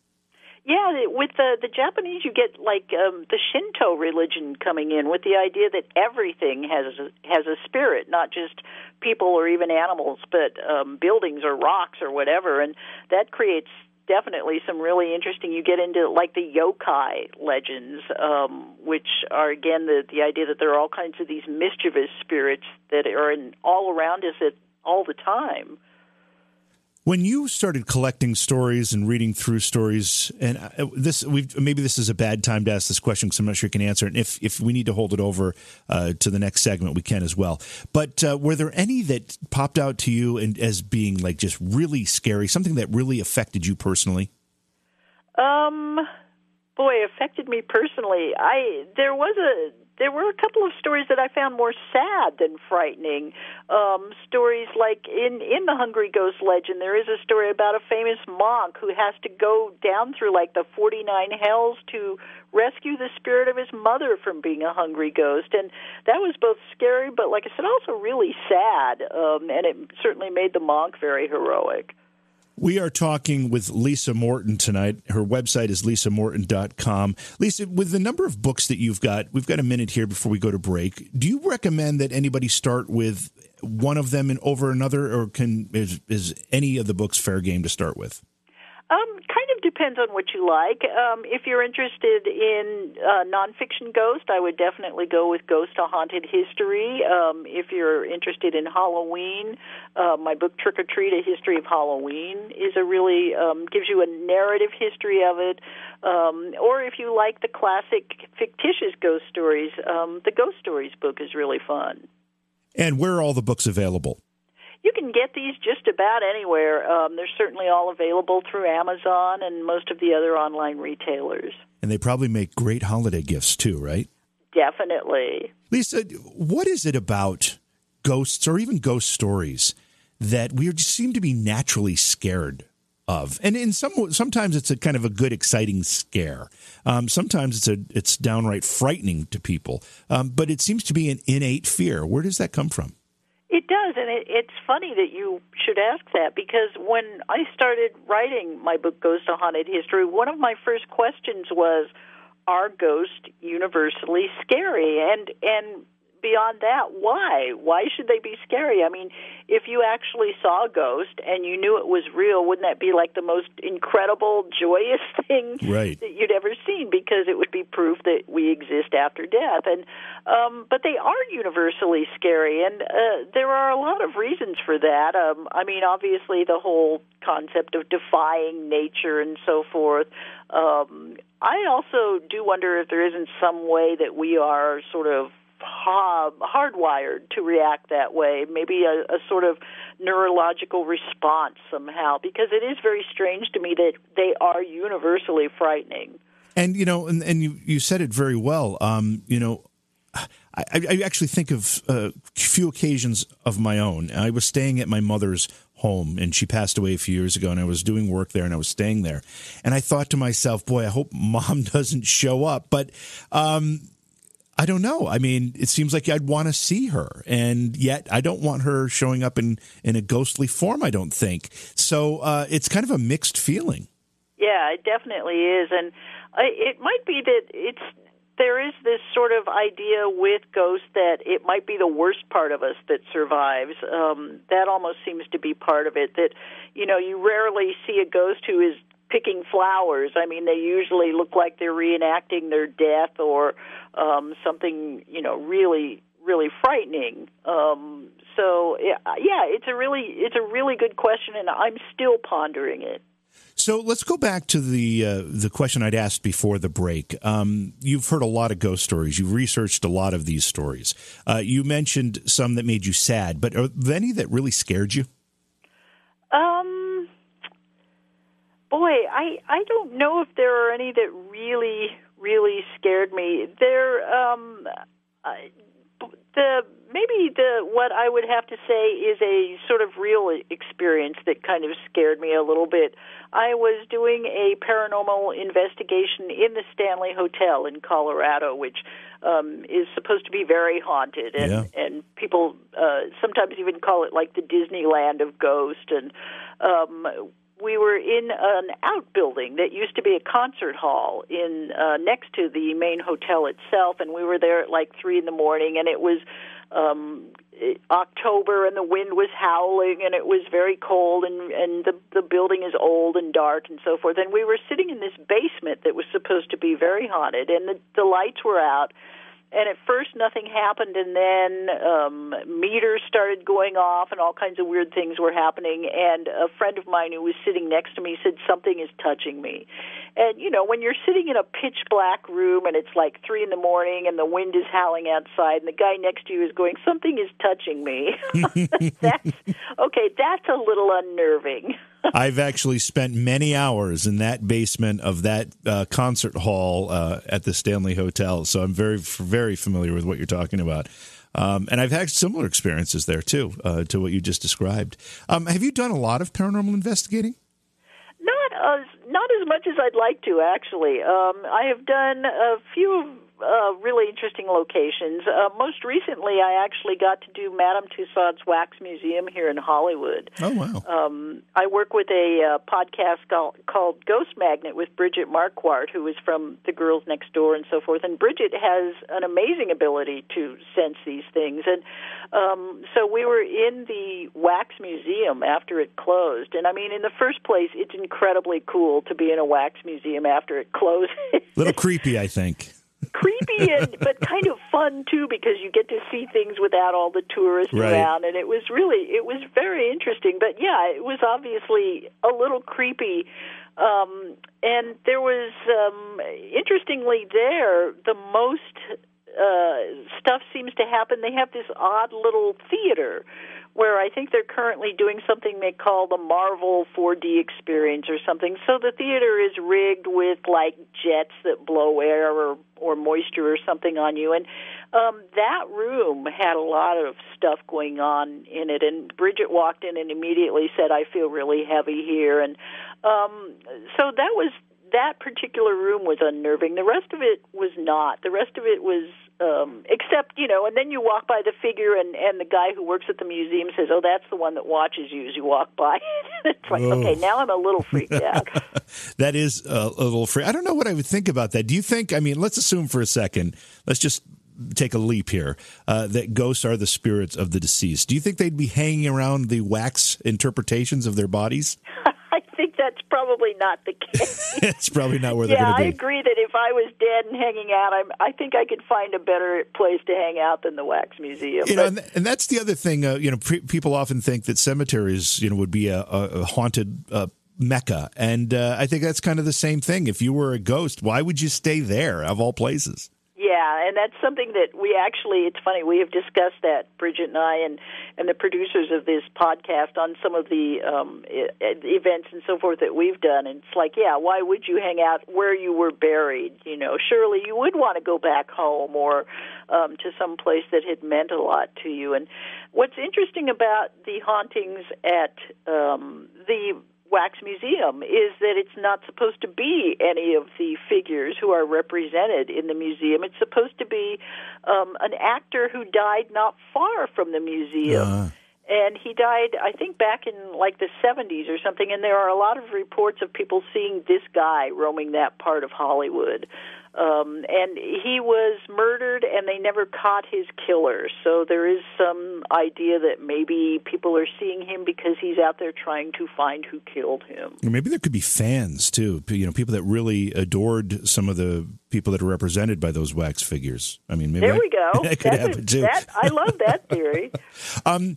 Yeah, with the the Japanese, you get like um, the Shinto religion coming in with the idea that everything has a, has a spirit, not just people or even animals, but um, buildings or rocks or whatever, and that creates definitely some really interesting. You get into like the yokai legends, um, which are again the the idea that there are all kinds of these mischievous spirits that are in all around us at all the time. When you started collecting stories and reading through stories, and uh, this, maybe this is a bad time to ask this question because I'm not sure you can answer it. And if if we need to hold it over uh, to the next segment, we can as well. But uh, were there any that popped out to you and as being like just really scary, something that really affected you personally? Um, boy, affected me personally. I there was a there were a couple of stories that I found more sad than frightening. Um, stories like in in the Hungry Ghost legend, there is a story about a famous monk who has to go down through like the forty nine hells to rescue the spirit of his mother from being a hungry ghost, and that was both scary, but like I said, also really sad. Um, and it certainly made the monk very heroic. We are talking with Lisa Morton tonight. Her website is lisamorton.com. Lisa, with the number of books that you've got, we've got a minute here before we go to break. Do you recommend that anybody start with one of them and over another, or can is, is any of the books fair game to start with? Um, depends on what you like. Um, if you're interested in uh, nonfiction ghost, I would definitely go with Ghosts: A Haunted History. Um, if you're interested in Halloween, uh, my book Trick or Treat: A History of Halloween is a really um, gives you a narrative history of it. Um, or if you like the classic fictitious ghost stories, um, the Ghost Stories book is really fun. And where are all the books available? You can get these just about anywhere. Um, they're certainly all available through Amazon and most of the other online retailers. And they probably make great holiday gifts too, right? Definitely. Lisa, what is it about ghosts or even ghost stories that we seem to be naturally scared of? And in some sometimes it's a kind of a good, exciting scare. Um, sometimes it's a it's downright frightening to people. Um, but it seems to be an innate fear. Where does that come from? It does, and it, it's funny that you should ask that because when I started writing my book, Ghosts: A Haunted History, one of my first questions was, "Are ghosts universally scary?" And and beyond that, why? Why should they be scary? I mean, if you actually saw a ghost and you knew it was real, wouldn't that be like the most incredible, joyous thing right. that you'd ever seen? Because it would be proof that we exist after death. And um, but they are universally scary, and uh, there are a lot of reasons for that. Um, I mean, obviously, the whole concept of defying nature and so forth. Um, I also do wonder if there isn't some way that we are sort of hardwired to react that way, maybe a, a sort of neurological response somehow, because it is very strange to me that they are universally frightening. And you know, and, and you you said it very well. Um, you know, I, I actually think of a uh, few occasions of my own. I was staying at my mother's home and she passed away a few years ago and I was doing work there and I was staying there. And I thought to myself, boy, I hope mom doesn't show up. But um, I don't know. I mean, it seems like I'd want to see her, and yet I don't want her showing up in in a ghostly form. I don't think so. Uh, it's kind of a mixed feeling. Yeah, it definitely is, and I, it might be that it's there is this sort of idea with ghosts that it might be the worst part of us that survives. Um, that almost seems to be part of it. That you know, you rarely see a ghost who is picking flowers. I mean, they usually look like they're reenacting their death or um, something, you know, really, really frightening. Um, so, yeah, it's a really, it's a really good question, and I'm still pondering it. So let's go back to the uh, the question I'd asked before the break. Um, you've heard a lot of ghost stories. You've researched a lot of these stories. Uh, you mentioned some that made you sad, but are there any that really scared you? Um, boy, I I don't know if there are any that really really scared me. There, um, the maybe the what I would have to say is a sort of real experience that kind of scared me a little bit. I was doing a paranormal investigation in the Stanley Hotel in Colorado, which um, is supposed to be very haunted, and yeah. and people uh, sometimes even call it like the Disneyland of ghosts. And um, we were in an outbuilding that used to be a concert hall in uh, next to the main hotel itself, and we were there at like three in the morning, and it was um, October, and the wind was howling, and it was very cold, and and the the building is old and dark, and so forth. And we were sitting in this basement that was supposed to be very haunted, and the the lights were out and at first nothing happened and then um meters started going off and all kinds of weird things were happening. And a friend of mine who was sitting next to me said something is touching me. And you know when you're sitting in a pitch black room and it's like three in the morning and the wind is howling outside and the guy next to you is going something is touching me. That's okay that's a little unnerving I've actually spent many hours in that basement of that uh, concert hall uh, at the Stanley Hotel, so I'm very very familiar with what you're talking about. Um, and I've had similar experiences there too, uh, to what you just described. Um, have you done a lot of paranormal investigating? Not as not as much as I'd like to, actually. Um, I have done a few uh, really interesting locations. Uh, most recently, I actually got to do Madame Tussauds Wax Museum here in Hollywood. Oh wow! Um, I work with a uh, podcast called, called Ghost Magnet with Bridget Marquardt, who is from The Girls Next Door and so forth. And Bridget has an amazing ability to sense these things. And um, so we were in the Wax Museum after it closed. And I mean, in the first place, it's incredibly cool to be in a wax museum after it closed. A little creepy, I think creepy and but kind of fun too because you get to see things without all the tourists right. around and it was really it was very interesting. But yeah it was obviously a little creepy. Um and there was um interestingly there the most uh stuff seems to happen. They have this odd little theater where I think they're currently doing something they call the Marvel 4D experience or something. So the theater is rigged with like jets that blow air or or moisture or something on you and um that room had a lot of stuff going on in it and Bridget walked in and immediately said I feel really heavy here and um so that was that particular room was unnerving. The rest of it was not. The rest of it was um except you know and then you walk by the figure and and the guy who works at the museum says oh that's the one that watches you as you walk by it's like oh. okay now i'm a little freaked out that is a, a little free i don't know what i would think about that do you think i mean let's assume for a second let's just take a leap here uh, that ghosts are the spirits of the deceased. Do you think they'd be hanging around the wax interpretations of their bodies? That's probably not the case. it's probably not where they're yeah, going to be. I agree that if I was dead and hanging out, I'm, I think I could find a better place to hang out than the Wax Museum. You know, But- and, and that's the other thing. Uh, you know, pre- people often think that cemeteries, you know, would be a, a, a haunted uh, mecca, and uh, I think that's kind of the same thing. If you were a ghost, why would you stay there of all places? Yeah, and that's something that we actually it's funny, we have discussed that Bridget and I and and the producers of this podcast on some of the um events and so forth that we've done and it's like, yeah, why would you hang out where you were buried, you know? Surely you would want to go back home or um to some place that had meant a lot to you. And what's interesting about the hauntings at um the Wax Museum is that it's not supposed to be any of the figures who are represented in the museum. It's supposed to be um, an actor who died not far from the museum. Uh, And he died, I think, back in like the 70s or something. And there are a lot of reports of people seeing this guy roaming that part of Hollywood. Um, and he was murdered, and they never caught his killer. So there is some idea that maybe people are seeing him because he's out there trying to find who killed him. maybe there could be fans too. You know, people that really adored some of the people that are represented by those wax figures. I mean, maybe There we go. That could That's a- happen too. that- I love that theory. Um,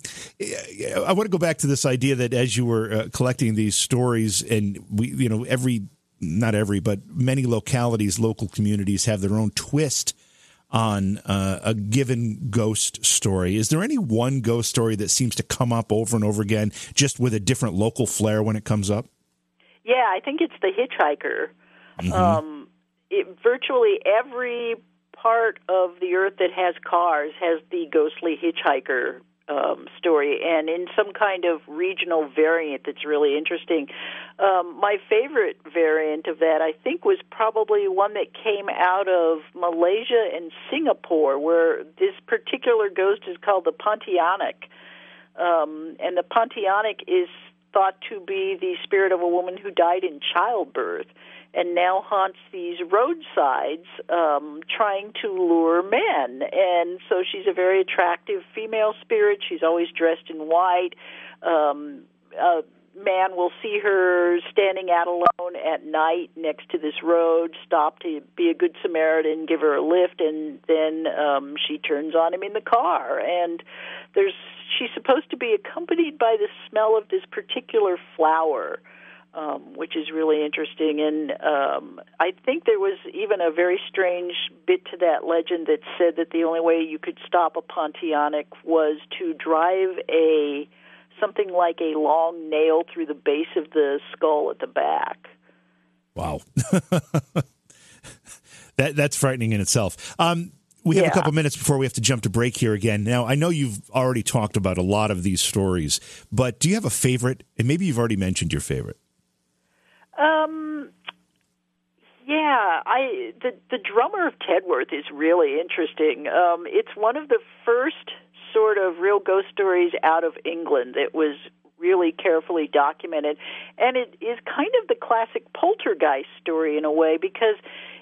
I want to go back to this idea that as you were uh, collecting these stories, and we, you know, every not every, but many localities, local communities have their own twist on uh, a given ghost story. Is there any one ghost story that seems to come up over and over again, just with a different local flair when it comes up? Yeah, I think it's the hitchhiker. Mm-hmm. Um, it, virtually every part of the earth that has cars has the ghostly hitchhiker um, story, and in some kind of regional variant that's really interesting. Um, my favorite variant of that, I think, was probably one that came out of Malaysia and Singapore, where this particular ghost is called the Pontianak. Um, and the Pontianak is thought to be the spirit of a woman who died in childbirth and now haunts these roadsides um, trying to lure men. And so she's a very attractive female spirit. She's always dressed in white. Um, a man will see her standing out alone at night next to this road, stop to be a good Samaritan, give her a lift, and then um, she turns on him in the car. And there's she's supposed to be accompanied by the smell of this particular flower um, which is really interesting. And um, I think there was even a very strange bit to that legend that said that the only way you could stop a Pontianak was to drive a something like a long nail through the base of the skull at the back. Wow, that that's frightening in itself. Um, we have a couple minutes before we have to jump to break here again. Now, I know you've already talked about a lot of these stories, but do you have a favorite? And maybe you've already mentioned your favorite. Um, yeah, I the the drummer of Tedworth is really interesting. Um, it's one of the first sort of real ghost stories out of England that was really carefully documented, and it is kind of the classic poltergeist story in a way because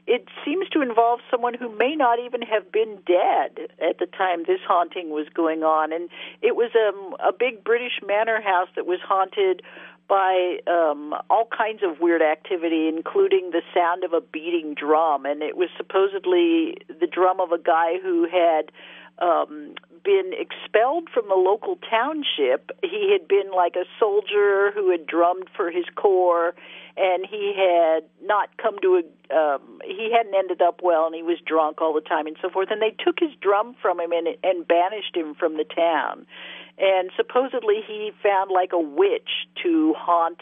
it seems to involve someone who may not even have been dead at the time this haunting was going on, and it was um, a big British manor house that was haunted by um, all kinds of weird activity, including the sound of a beating drum. And it was supposedly the drum of a guy who had um, been expelled from the local township. He had been like a soldier who had drummed for his corps, and he had not come to a. Um, he hadn't ended up well, and he was drunk all the time, and so forth. And they took his drum from him and, and banished him from the town. And supposedly he found like a witch to haunt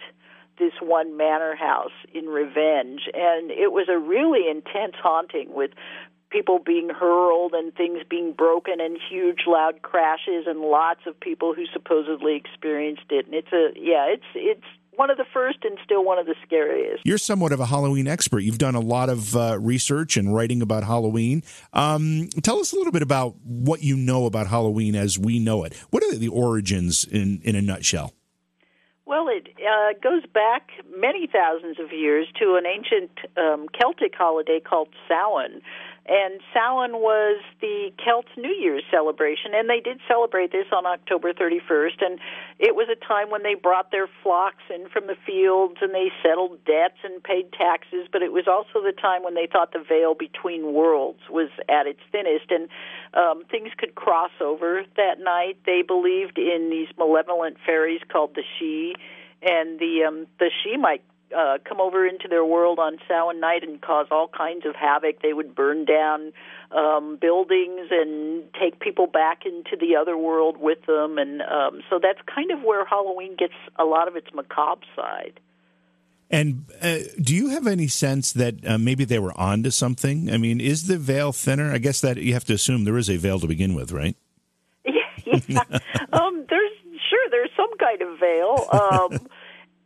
this one manor house in revenge. And it was a really intense haunting with people being hurled and things being broken and huge loud crashes and lots of people who supposedly experienced it. And it's a yeah, it's it's one of the first and still one of the scariest. You're somewhat of a Halloween expert. You've done a lot of uh, research and writing about Halloween. Um, tell us a little bit about what you know about Halloween as we know it. What are the origins in, in a nutshell? Well, it uh, goes back many thousands of years to an ancient um, Celtic holiday called Samhain And Samhain was the Celts' New Year's celebration, and they did celebrate this on October 31st. And it was a time when they brought their flocks in from the fields and they settled debts and paid taxes. But it was also the time when they thought the veil between worlds was at its thinnest, and um, things could cross over that night. They believed in these malevolent fairies called the Sidhe, and the um, the Sidhe might uh, come over into their world on Samhain night and cause all kinds of havoc. They would burn down um, buildings and take people back into the other world with them, and um, so that's kind of where Halloween gets a lot of its macabre side. And uh, do you have any sense that uh, maybe they were onto something? I mean, is the veil thinner? I guess that you have to assume there is a veil to begin with, right? Yeah, yeah. um, there's sure there's some kind of veil. Um,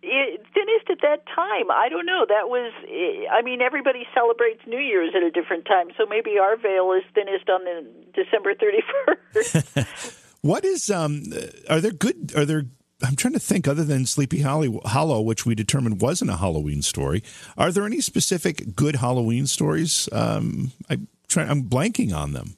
it, thinnest at that time. I don't know. That was. I mean, everybody celebrates New Year's at a different time, so maybe our veil is thinnest on the December thirty first. what is um? Are there good? Are there? I'm trying to think. Other than Sleepy Hollow, which we determined wasn't a Halloween story, are there any specific good Halloween stories? Um, I try, I'm blanking on them.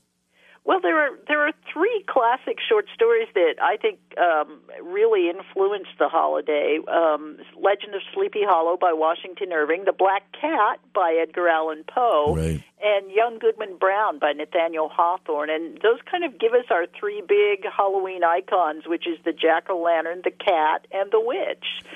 Well, there are there are three classic short stories that I think um, really influenced the holiday: um, "Legend of Sleepy Hollow" by Washington Irving, "The Black Cat" by Edgar Allan Poe, right. and "Young Goodman Brown" by Nathaniel Hawthorne. And those kind of give us our three big Halloween icons, which is the jack o' lantern, the cat, and the witch.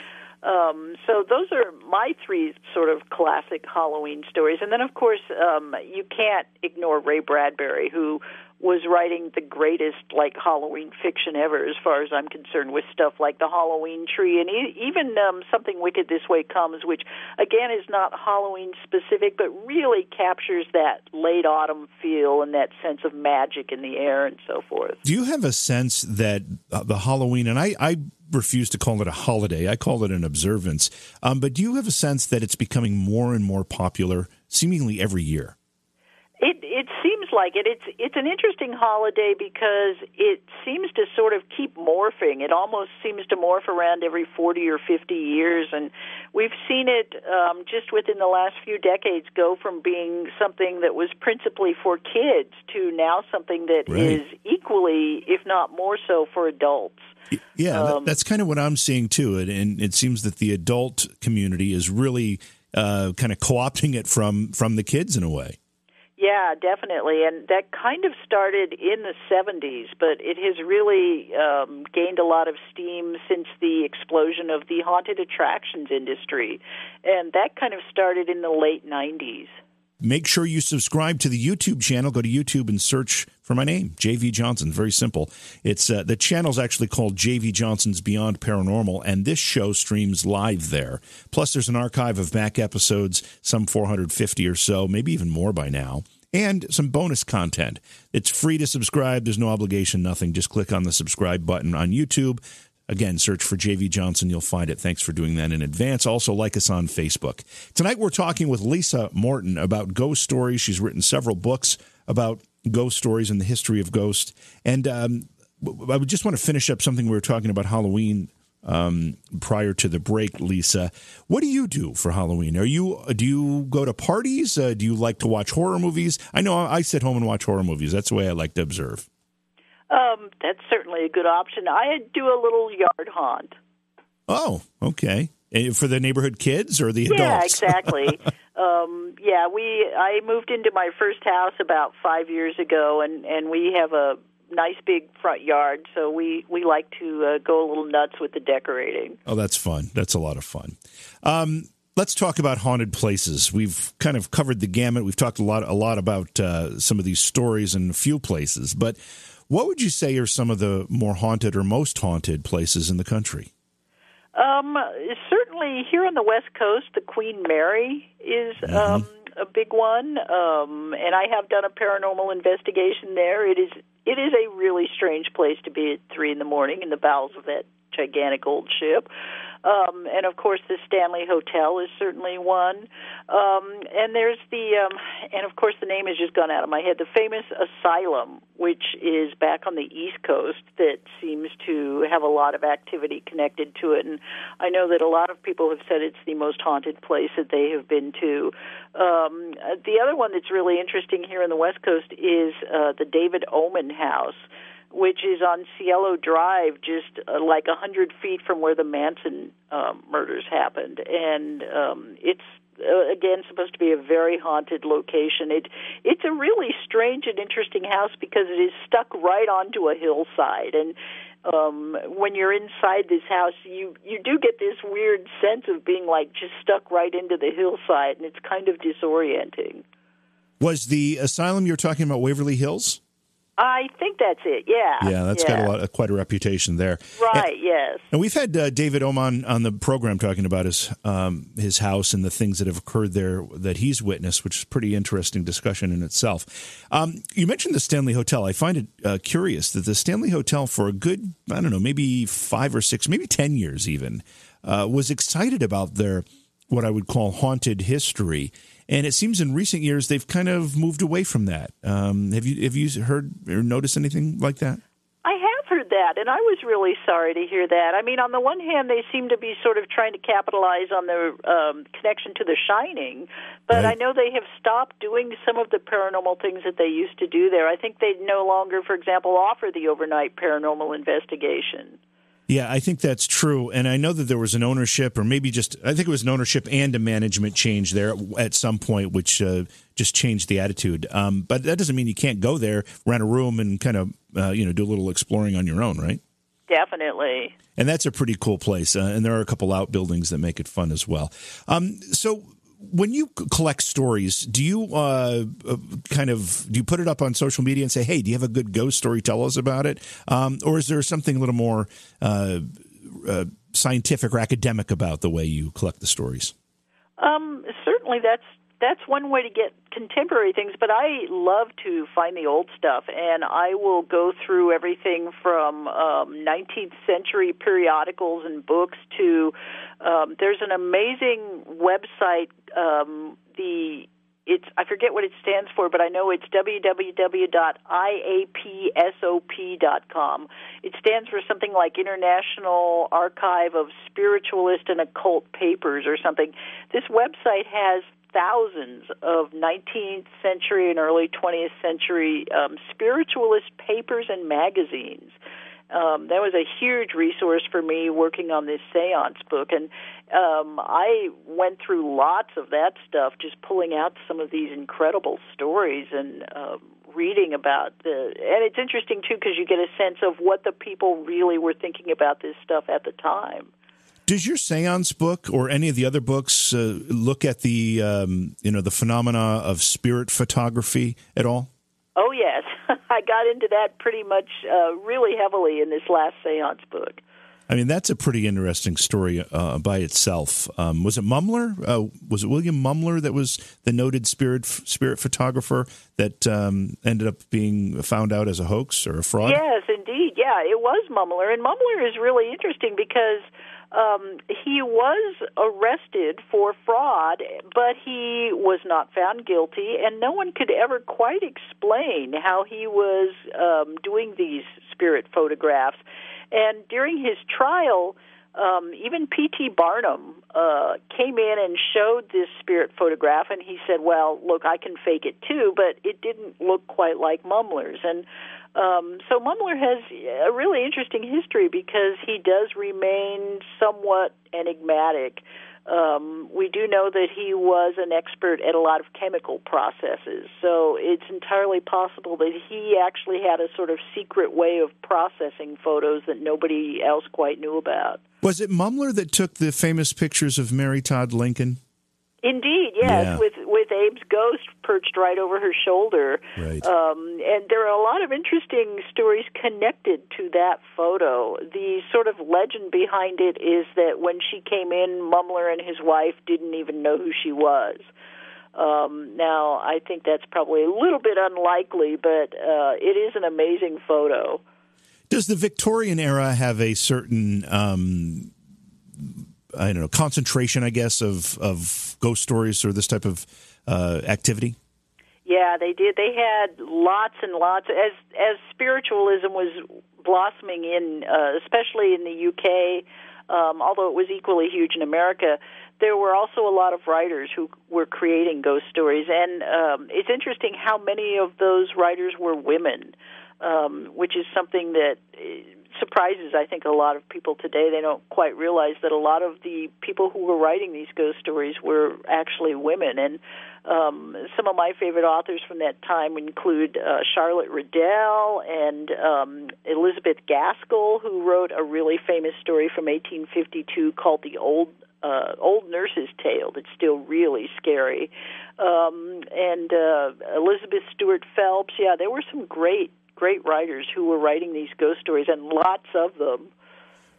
Um, so those are my three sort of classic Halloween stories. And then, of course, um, you can't ignore Ray Bradbury, who was writing the greatest like Halloween fiction ever, as far as I'm concerned, with stuff like the Halloween tree and even um, something Wicked This Way Comes, which again is not Halloween specific, but really captures that late autumn feel and that sense of magic in the air and so forth. Do you have a sense that uh, the Halloween and I, I refuse to call it a holiday. I call it an observance. Um, but do you have a sense that it's becoming more and more popular, seemingly every year? It it seems like it. It's it's an interesting holiday because it seems to sort of keep morphing. It almost seems to morph around every forty or fifty years, and we've seen it um, just within the last few decades go from being something that was principally for kids to now something that right. is equally, if not more so, for adults. Yeah, um, that's kind of what I'm seeing too, and, and it seems that the adult community is really uh, kind of co-opting it from from the kids in a way. Yeah, definitely. And that kind of started in the 70s, but it has really um, gained a lot of steam since the explosion of the haunted attractions industry. And that kind of started in the late 90s. Make sure you subscribe to the YouTube channel. Go to YouTube and search for my name, JV Johnson. Very simple. It's uh, the channel's actually called JV Johnson's Beyond Paranormal, and this show streams live there. Plus, there's an archive of back episodes, some 450 or so, maybe even more by now and some bonus content. It's free to subscribe. There's no obligation, nothing. Just click on the subscribe button on YouTube. Again, search for JV Johnson. You'll find it. Thanks for doing that in advance. Also, like us on Facebook. Tonight, we're talking with Lisa Morton about ghost stories. She's written several books about ghost stories and the history of ghosts. And um, I would just want to finish up something we were talking about Halloween um, prior to the break, Lisa. What do you do for Halloween? Are you do you go to parties? Uh, do you like to watch horror movies? I know I sit home and watch horror movies. That's the way I like to observe. Um, that's certainly a good option. I do a little yard haunt. Oh, okay. For the neighborhood kids or the adults? Yeah, exactly. um, yeah, we. I moved into my first house about five years ago, and and we have a nice big front yard, so we we like to uh, go a little nuts with the decorating. Oh, that's fun. That's a lot of fun. Um, let's talk about haunted places. We've kind of covered the gamut. We've talked a lot a lot about uh, some of these stories and a few places, but what would you say are some of the more haunted or most haunted places in the country? Um, certainly here on the West Coast, the Queen Mary is mm-hmm. um, a big one, um, and I have done a paranormal investigation there. It is it is a really strange place to be at three in the morning in the bowels of that gigantic old ship. Um, and of course, the Stanley Hotel is certainly one. Um, and there's the, um, and of course, the name has just gone out of my head. The famous Asylum, which is back on the East Coast, that seems to have a lot of activity connected to it. And I know that a lot of people have said it's the most haunted place that they have been to. Um, the other one that's really interesting here in the West Coast is uh, the David Oman House which is on Cielo Drive, just uh, like a hundred feet from where the Manson um, murders happened, and um, it's uh, again supposed to be a very haunted location. It it's a really strange and interesting house because it is stuck right onto a hillside, and um when you're inside this house you you do get this weird sense of being like just stuck right into the hillside and it's kind of disorienting. Was the asylum you're talking about waverly hills I think that's it. Yeah. Yeah, that's yeah. got a lot, quite a reputation there. Right. And, yes. And we've had uh, David Oman on the program talking about his um, his house and the things that have occurred there that he's witnessed, which is pretty interesting discussion in itself. Um, you mentioned the Stanley Hotel. I find it uh, curious that the Stanley Hotel, for a good, I don't know, maybe five or six, maybe ten years even, uh, was excited about their what I would call haunted history and it seems in recent years they've kind of moved away from that. Um, have you have you heard or noticed anything like that? I have heard that, and I was really sorry to hear that. I mean, on the one hand, they seem to be sort of trying to capitalize on their um, connection to The Shining, but right. I know they have stopped doing some of the paranormal things that they used to do there. I think they no longer, for example, offer the overnight paranormal investigation. Yeah, I think that's true. And I know that there was an ownership, or maybe just, I think it was an ownership and a management change there at some point, which uh, just changed the attitude. Um, but that doesn't mean you can't go there, rent a room, and kind of, uh, you know, do a little exploring on your own, right? Definitely. And that's a pretty cool place. Uh, and there are a couple outbuildings that make it fun as well. Um, so, when you collect stories, do you uh, uh, kind of do you put it up on social media and say, "Hey, do you have a good ghost story? Tell us about it," um, or is there something a little more uh, uh scientific or academic about the way you collect the stories? Um, certainly, that's that's one way to get contemporary things, but I love to find the old stuff, and I will go through everything from um, 19th century periodicals and books to um, there's an amazing website. Um, the it's I forget what it stands for, but I know it's www.iapsop.com. It stands for something like International Archive of Spiritualist and Occult Papers or something. This website has thousands of 19th century and early 20th century um, spiritualist papers and magazines. Um, that was a huge resource for me working on this seance book. And um, I went through lots of that stuff, just pulling out some of these incredible stories and um, reading about the. And it's interesting, too, because you get a sense of what the people really were thinking about this stuff at the time. Does your seance book or any of the other books uh, look at the um, you know the phenomena of spirit photography at all? Oh yes, I got into that pretty much uh, really heavily in this last seance book. I mean, that's a pretty interesting story uh, by itself. Um, was it Mumler? Uh, was it William Mumler that was the noted spirit spirit photographer that um, ended up being found out as a hoax or a fraud? Yes, indeed. Yeah, it was Mumler, and Mumler is really interesting because um, he was arrested for fraud, but he was not found guilty, and no one could ever quite explain how he was um, doing these spirit photographs. And during his trial, um, even P.T. Barnum uh, came in and showed this spirit photograph, and he said, "Well, look, I can fake it too, but it didn't look quite like Mumler's." And um, so Mumler has a really interesting history because he does remain somewhat enigmatic. Um, we do know that he was an expert at a lot of chemical processes, so it's entirely possible that he actually had a sort of secret way of processing photos that nobody else quite knew about. Was it Mumler that took the famous pictures of Mary Todd Lincoln? Indeed, yes, yeah. with with Abe's ghost perched right over her shoulder. Right. Um, and there are a lot of interesting stories connected to that photo. The sort of legend behind it is that when she came in, Mumler and his wife didn't even know who she was. Um, now, I think that's probably a little bit unlikely, but uh, it is an amazing photo. Does the Victorian era have a certain, um, I don't know, concentration, I guess, of of ghost stories or this type of uh, activity? Yeah, they did. They had lots and lots as as spiritualism was blossoming in, uh, especially in the UK. Um, although it was equally huge in America, there were also a lot of writers who were creating ghost stories, and um, it's interesting how many of those writers were women, um, which is something that uh, surprises I think a lot of people today. They don't quite realize that a lot of the people who were writing these ghost stories were actually women, and um, some of my favorite authors from that time include uh, Charlotte Riddell and um, Elizabeth Gaskell, who wrote a really famous story from 1852 called "The Old uh, Old Nurse's Tale." That's still really scary. Um, and uh, Elizabeth Stuart Phelps. Yeah, there were some great great writers who were writing these ghost stories, and lots of them.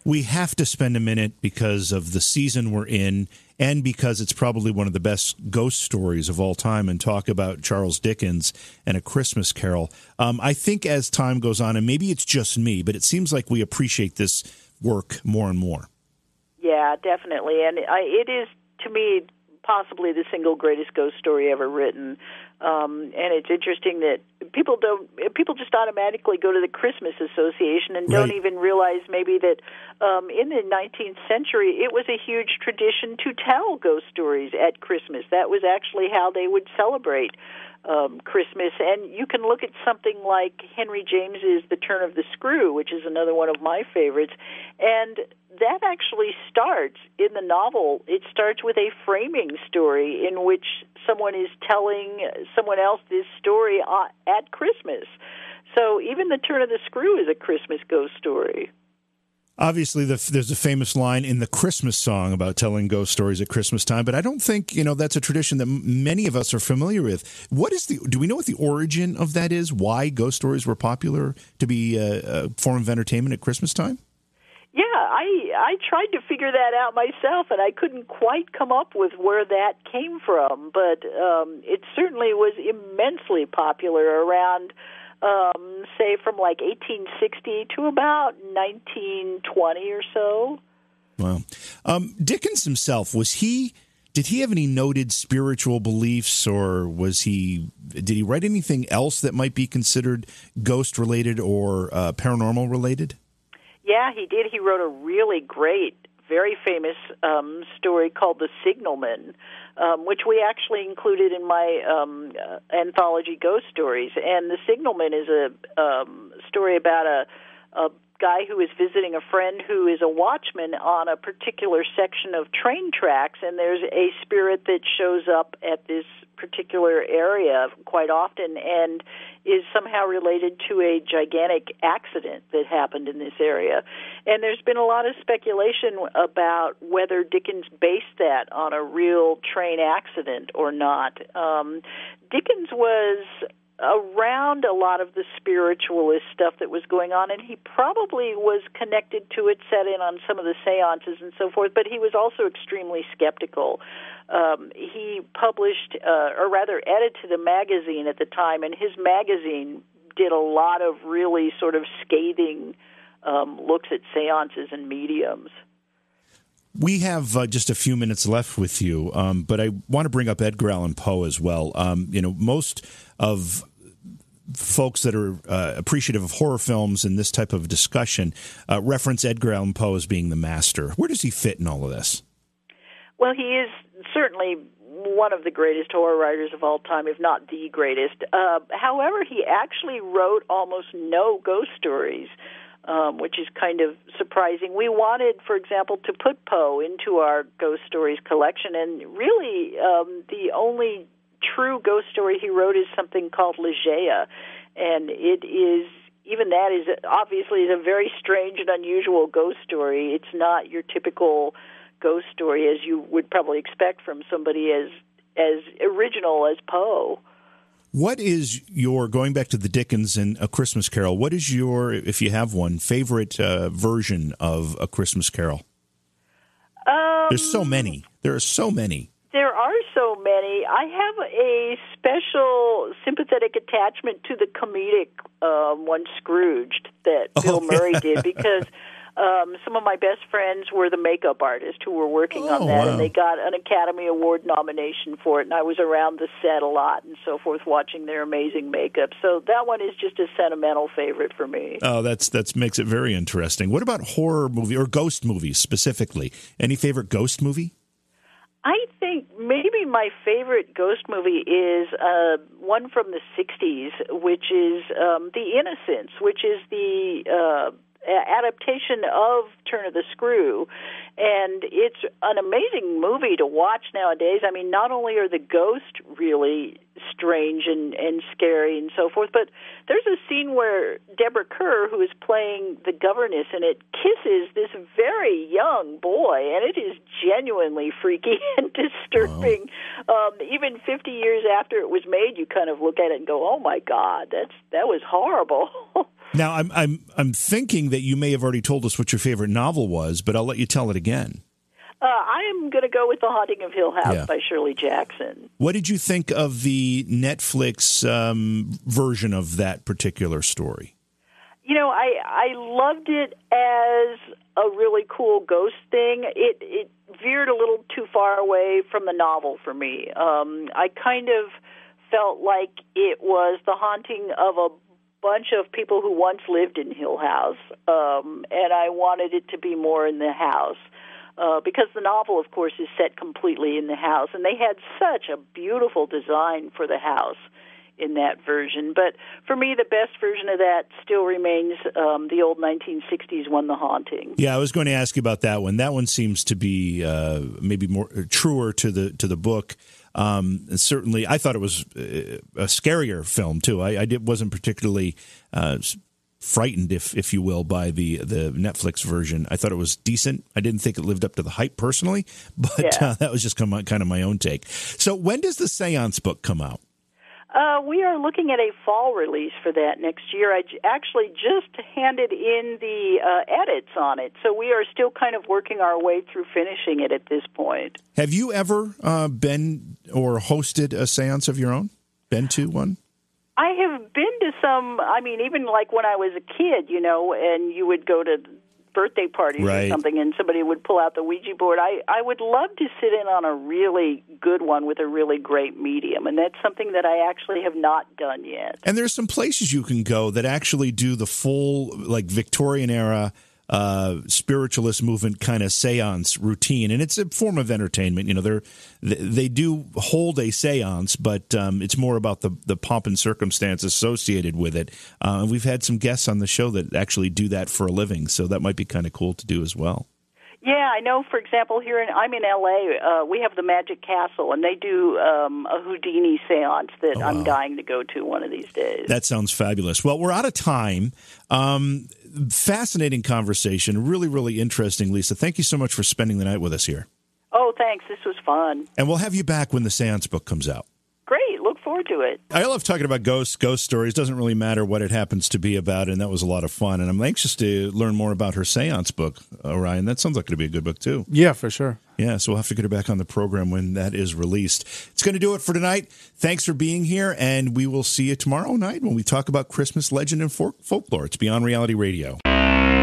We have to spend a minute because of the season we're in and because it's probably one of the best ghost stories of all time and talk about Charles Dickens and A Christmas Carol. Um, I think as time goes on, and maybe it's just me, but it seems like we appreciate this work more and more. Yeah, definitely. And I, it is, to me, possibly the single greatest ghost story ever written. Um, and it's interesting that people don't people just automatically go to the Christmas Association and don't Right. even realize maybe that um, in the 19th century it was a huge tradition to tell ghost stories at Christmas. That was actually how they would celebrate um, Christmas. And you can look at something like Henry James's The Turn of the Screw, which is another one of my favorites, and that actually starts in the novel. It starts with a framing story in which someone is telling someone else this story uh, at Christmas. So even The Turn of the Screw is a Christmas ghost story. Obviously, the, there's a famous line in the Christmas song about telling ghost stories at Christmas time, but I don't think you know that's a tradition that many of us are familiar with. What is the? Do we know what the origin of that is? Why ghost stories were popular to be a, a form of entertainment at Christmas time? Yeah, I I tried to figure that out myself, and I couldn't quite come up with where that came from. But um, it certainly was immensely popular around, um, say, from like 1860 to about 1920 or so. Wow. Um, Dickens himself was he? Did he have any noted spiritual beliefs, or was he? Did he write anything else that might be considered ghost related or uh, paranormal related? Yeah, he did. He wrote a really great, very famous um, story called The Signalman, um, which we actually included in my um, uh, anthology Ghost Stories. And The Signalman is a um, story about a, a guy who is visiting a friend who is a watchman on a particular section of train tracks, and there's a spirit that shows up at this particular area quite often and is somehow related to a gigantic accident that happened in this area. And there's been a lot of speculation about whether Dickens based that on a real train accident or not. Um, Dickens was around a lot of the spiritualist stuff that was going on, and he probably was connected to it, set in on some of the seances and so forth, but he was also extremely skeptical. Um, he published, uh, or rather edited a magazine at the time, and his magazine did a lot of really sort of scathing um, looks at seances and mediums. We have uh, just a few minutes left with you, um, but I want to bring up Edgar Allan Poe as well. Um, you know, most of folks that are uh, appreciative of horror films and this type of discussion uh, reference Edgar Allan Poe as being the master. Where does he fit in all of this? Well, he is certainly one of the greatest horror writers of all time, if not the greatest. Uh, however, he actually wrote almost no ghost stories. Um, which is kind of surprising. We wanted, for example, to put Poe into our ghost stories collection, and really um, the only true ghost story he wrote is something called Ligeia, and it is even that is obviously is a very strange and unusual ghost story. It's not your typical ghost story as you would probably expect from somebody as as original as Poe. What is your going back to the Dickens and A Christmas Carol? What is your, if you have one, favorite uh, version of A Christmas Carol? Um, There's so many. There are so many. There are so many. I have a special sympathetic attachment to the comedic um, one, Scrooged. that Bill Oh, Murray yeah. did because um, some of my best friends were the makeup artists who were working on Oh, that, wow. and they got an Academy Award nomination for it. And I was around the set a lot and so forth, watching their amazing makeup. So that one is just a sentimental favorite for me. Oh, that's that's makes it very interesting. What about horror movie or ghost movies specifically? Any favorite ghost movie? I think maybe my favorite ghost movie is uh, one from the '60s, which is um, The Innocents, which is the uh, adaptation of Turn of the Screw, and it's an amazing movie to watch nowadays. I mean, not only are the ghosts really strange and and scary and so forth, but there's a scene where Deborah Kerr, who is playing the governess in it, kisses this very young boy, and it is genuinely freaky and disturbing. Um, even 50 years after it was made, you kind of look at it and go, "Oh my God, that's that was horrible." Now, I'm I'm I'm thinking that you may have already told us what your favorite novel was, but I'll let you tell it again. Uh, I am going to go with The Haunting of Hill House Yeah. by Shirley Jackson. What did you think of the Netflix um, version of that particular story? You know, I I loved it as a really cool ghost thing. It it veered a little too far away from the novel for me. Um, I kind of felt like it was the haunting of a bunch of people who once lived in Hill House, um, and I wanted it to be more in the house. Uh, because the novel, of course, is set completely in the house, and they had such a beautiful design for the house in that version. But for me, the best version of that still remains um, the old 1960s one, The Haunting. Yeah, I was going to ask you about that one. That one seems to be uh, maybe more truer to the to the book. Um, certainly, I thought it was uh, a scarier film too. I, I did, wasn't particularly uh, frightened, if if you will, by the the Netflix version. I thought it was decent. I didn't think it lived up to the hype personally, but Yeah. uh, that was just kind of, kind of my own take. So, when does the Seance book come out? Uh, we are looking at a fall release for that next year. I j- actually just handed in the uh, edits on it, so we are still kind of working our way through finishing it at this point. Have you ever uh, been or hosted a Seance of your own? Been to one? I have been to some. I mean, even like when I was a kid, you know, and you would go to birthday parties Right. or something, and somebody would pull out the Ouija board. I I would love to sit in on a really good one with a really great medium, and that's something that I actually have not done yet. And there's some places you can go that actually do the full, like Victorian era uh, spiritualist movement kind of seance routine, and it's a form of entertainment. You know, they, they do hold a seance, but um, it's more about the the pomp and circumstance associated with it. Uh, we've had some guests on the show that actually do that for a living, so that might be kind of cool to do as well. Yeah, I know. For example, here in I'm in LA, uh, we have the Magic Castle, and they do um, a Houdini séance that Oh, I'm dying to go to one of these days. That sounds fabulous. Well, we're out of time. Um, fascinating conversation, really, really interesting, Lisa. Thank you so much for spending the night with us here. oh, thanks. This was fun. And we'll have you back when the seance book comes out. Great. Look forward to it. I love talking about ghosts, ghost stories. Doesn't really matter what it happens to be about, and that was a lot of fun. And I'm anxious to learn more about her seance book, Orion. That sounds like it'll be a good book too. Yeah, for sure. Yeah, so we'll have to get her back on the program when that is released. It's going to do it for tonight. Thanks for being here, and we will see you tomorrow night when we talk about Christmas legend and folk- folklore. It's Beyond Reality Radio.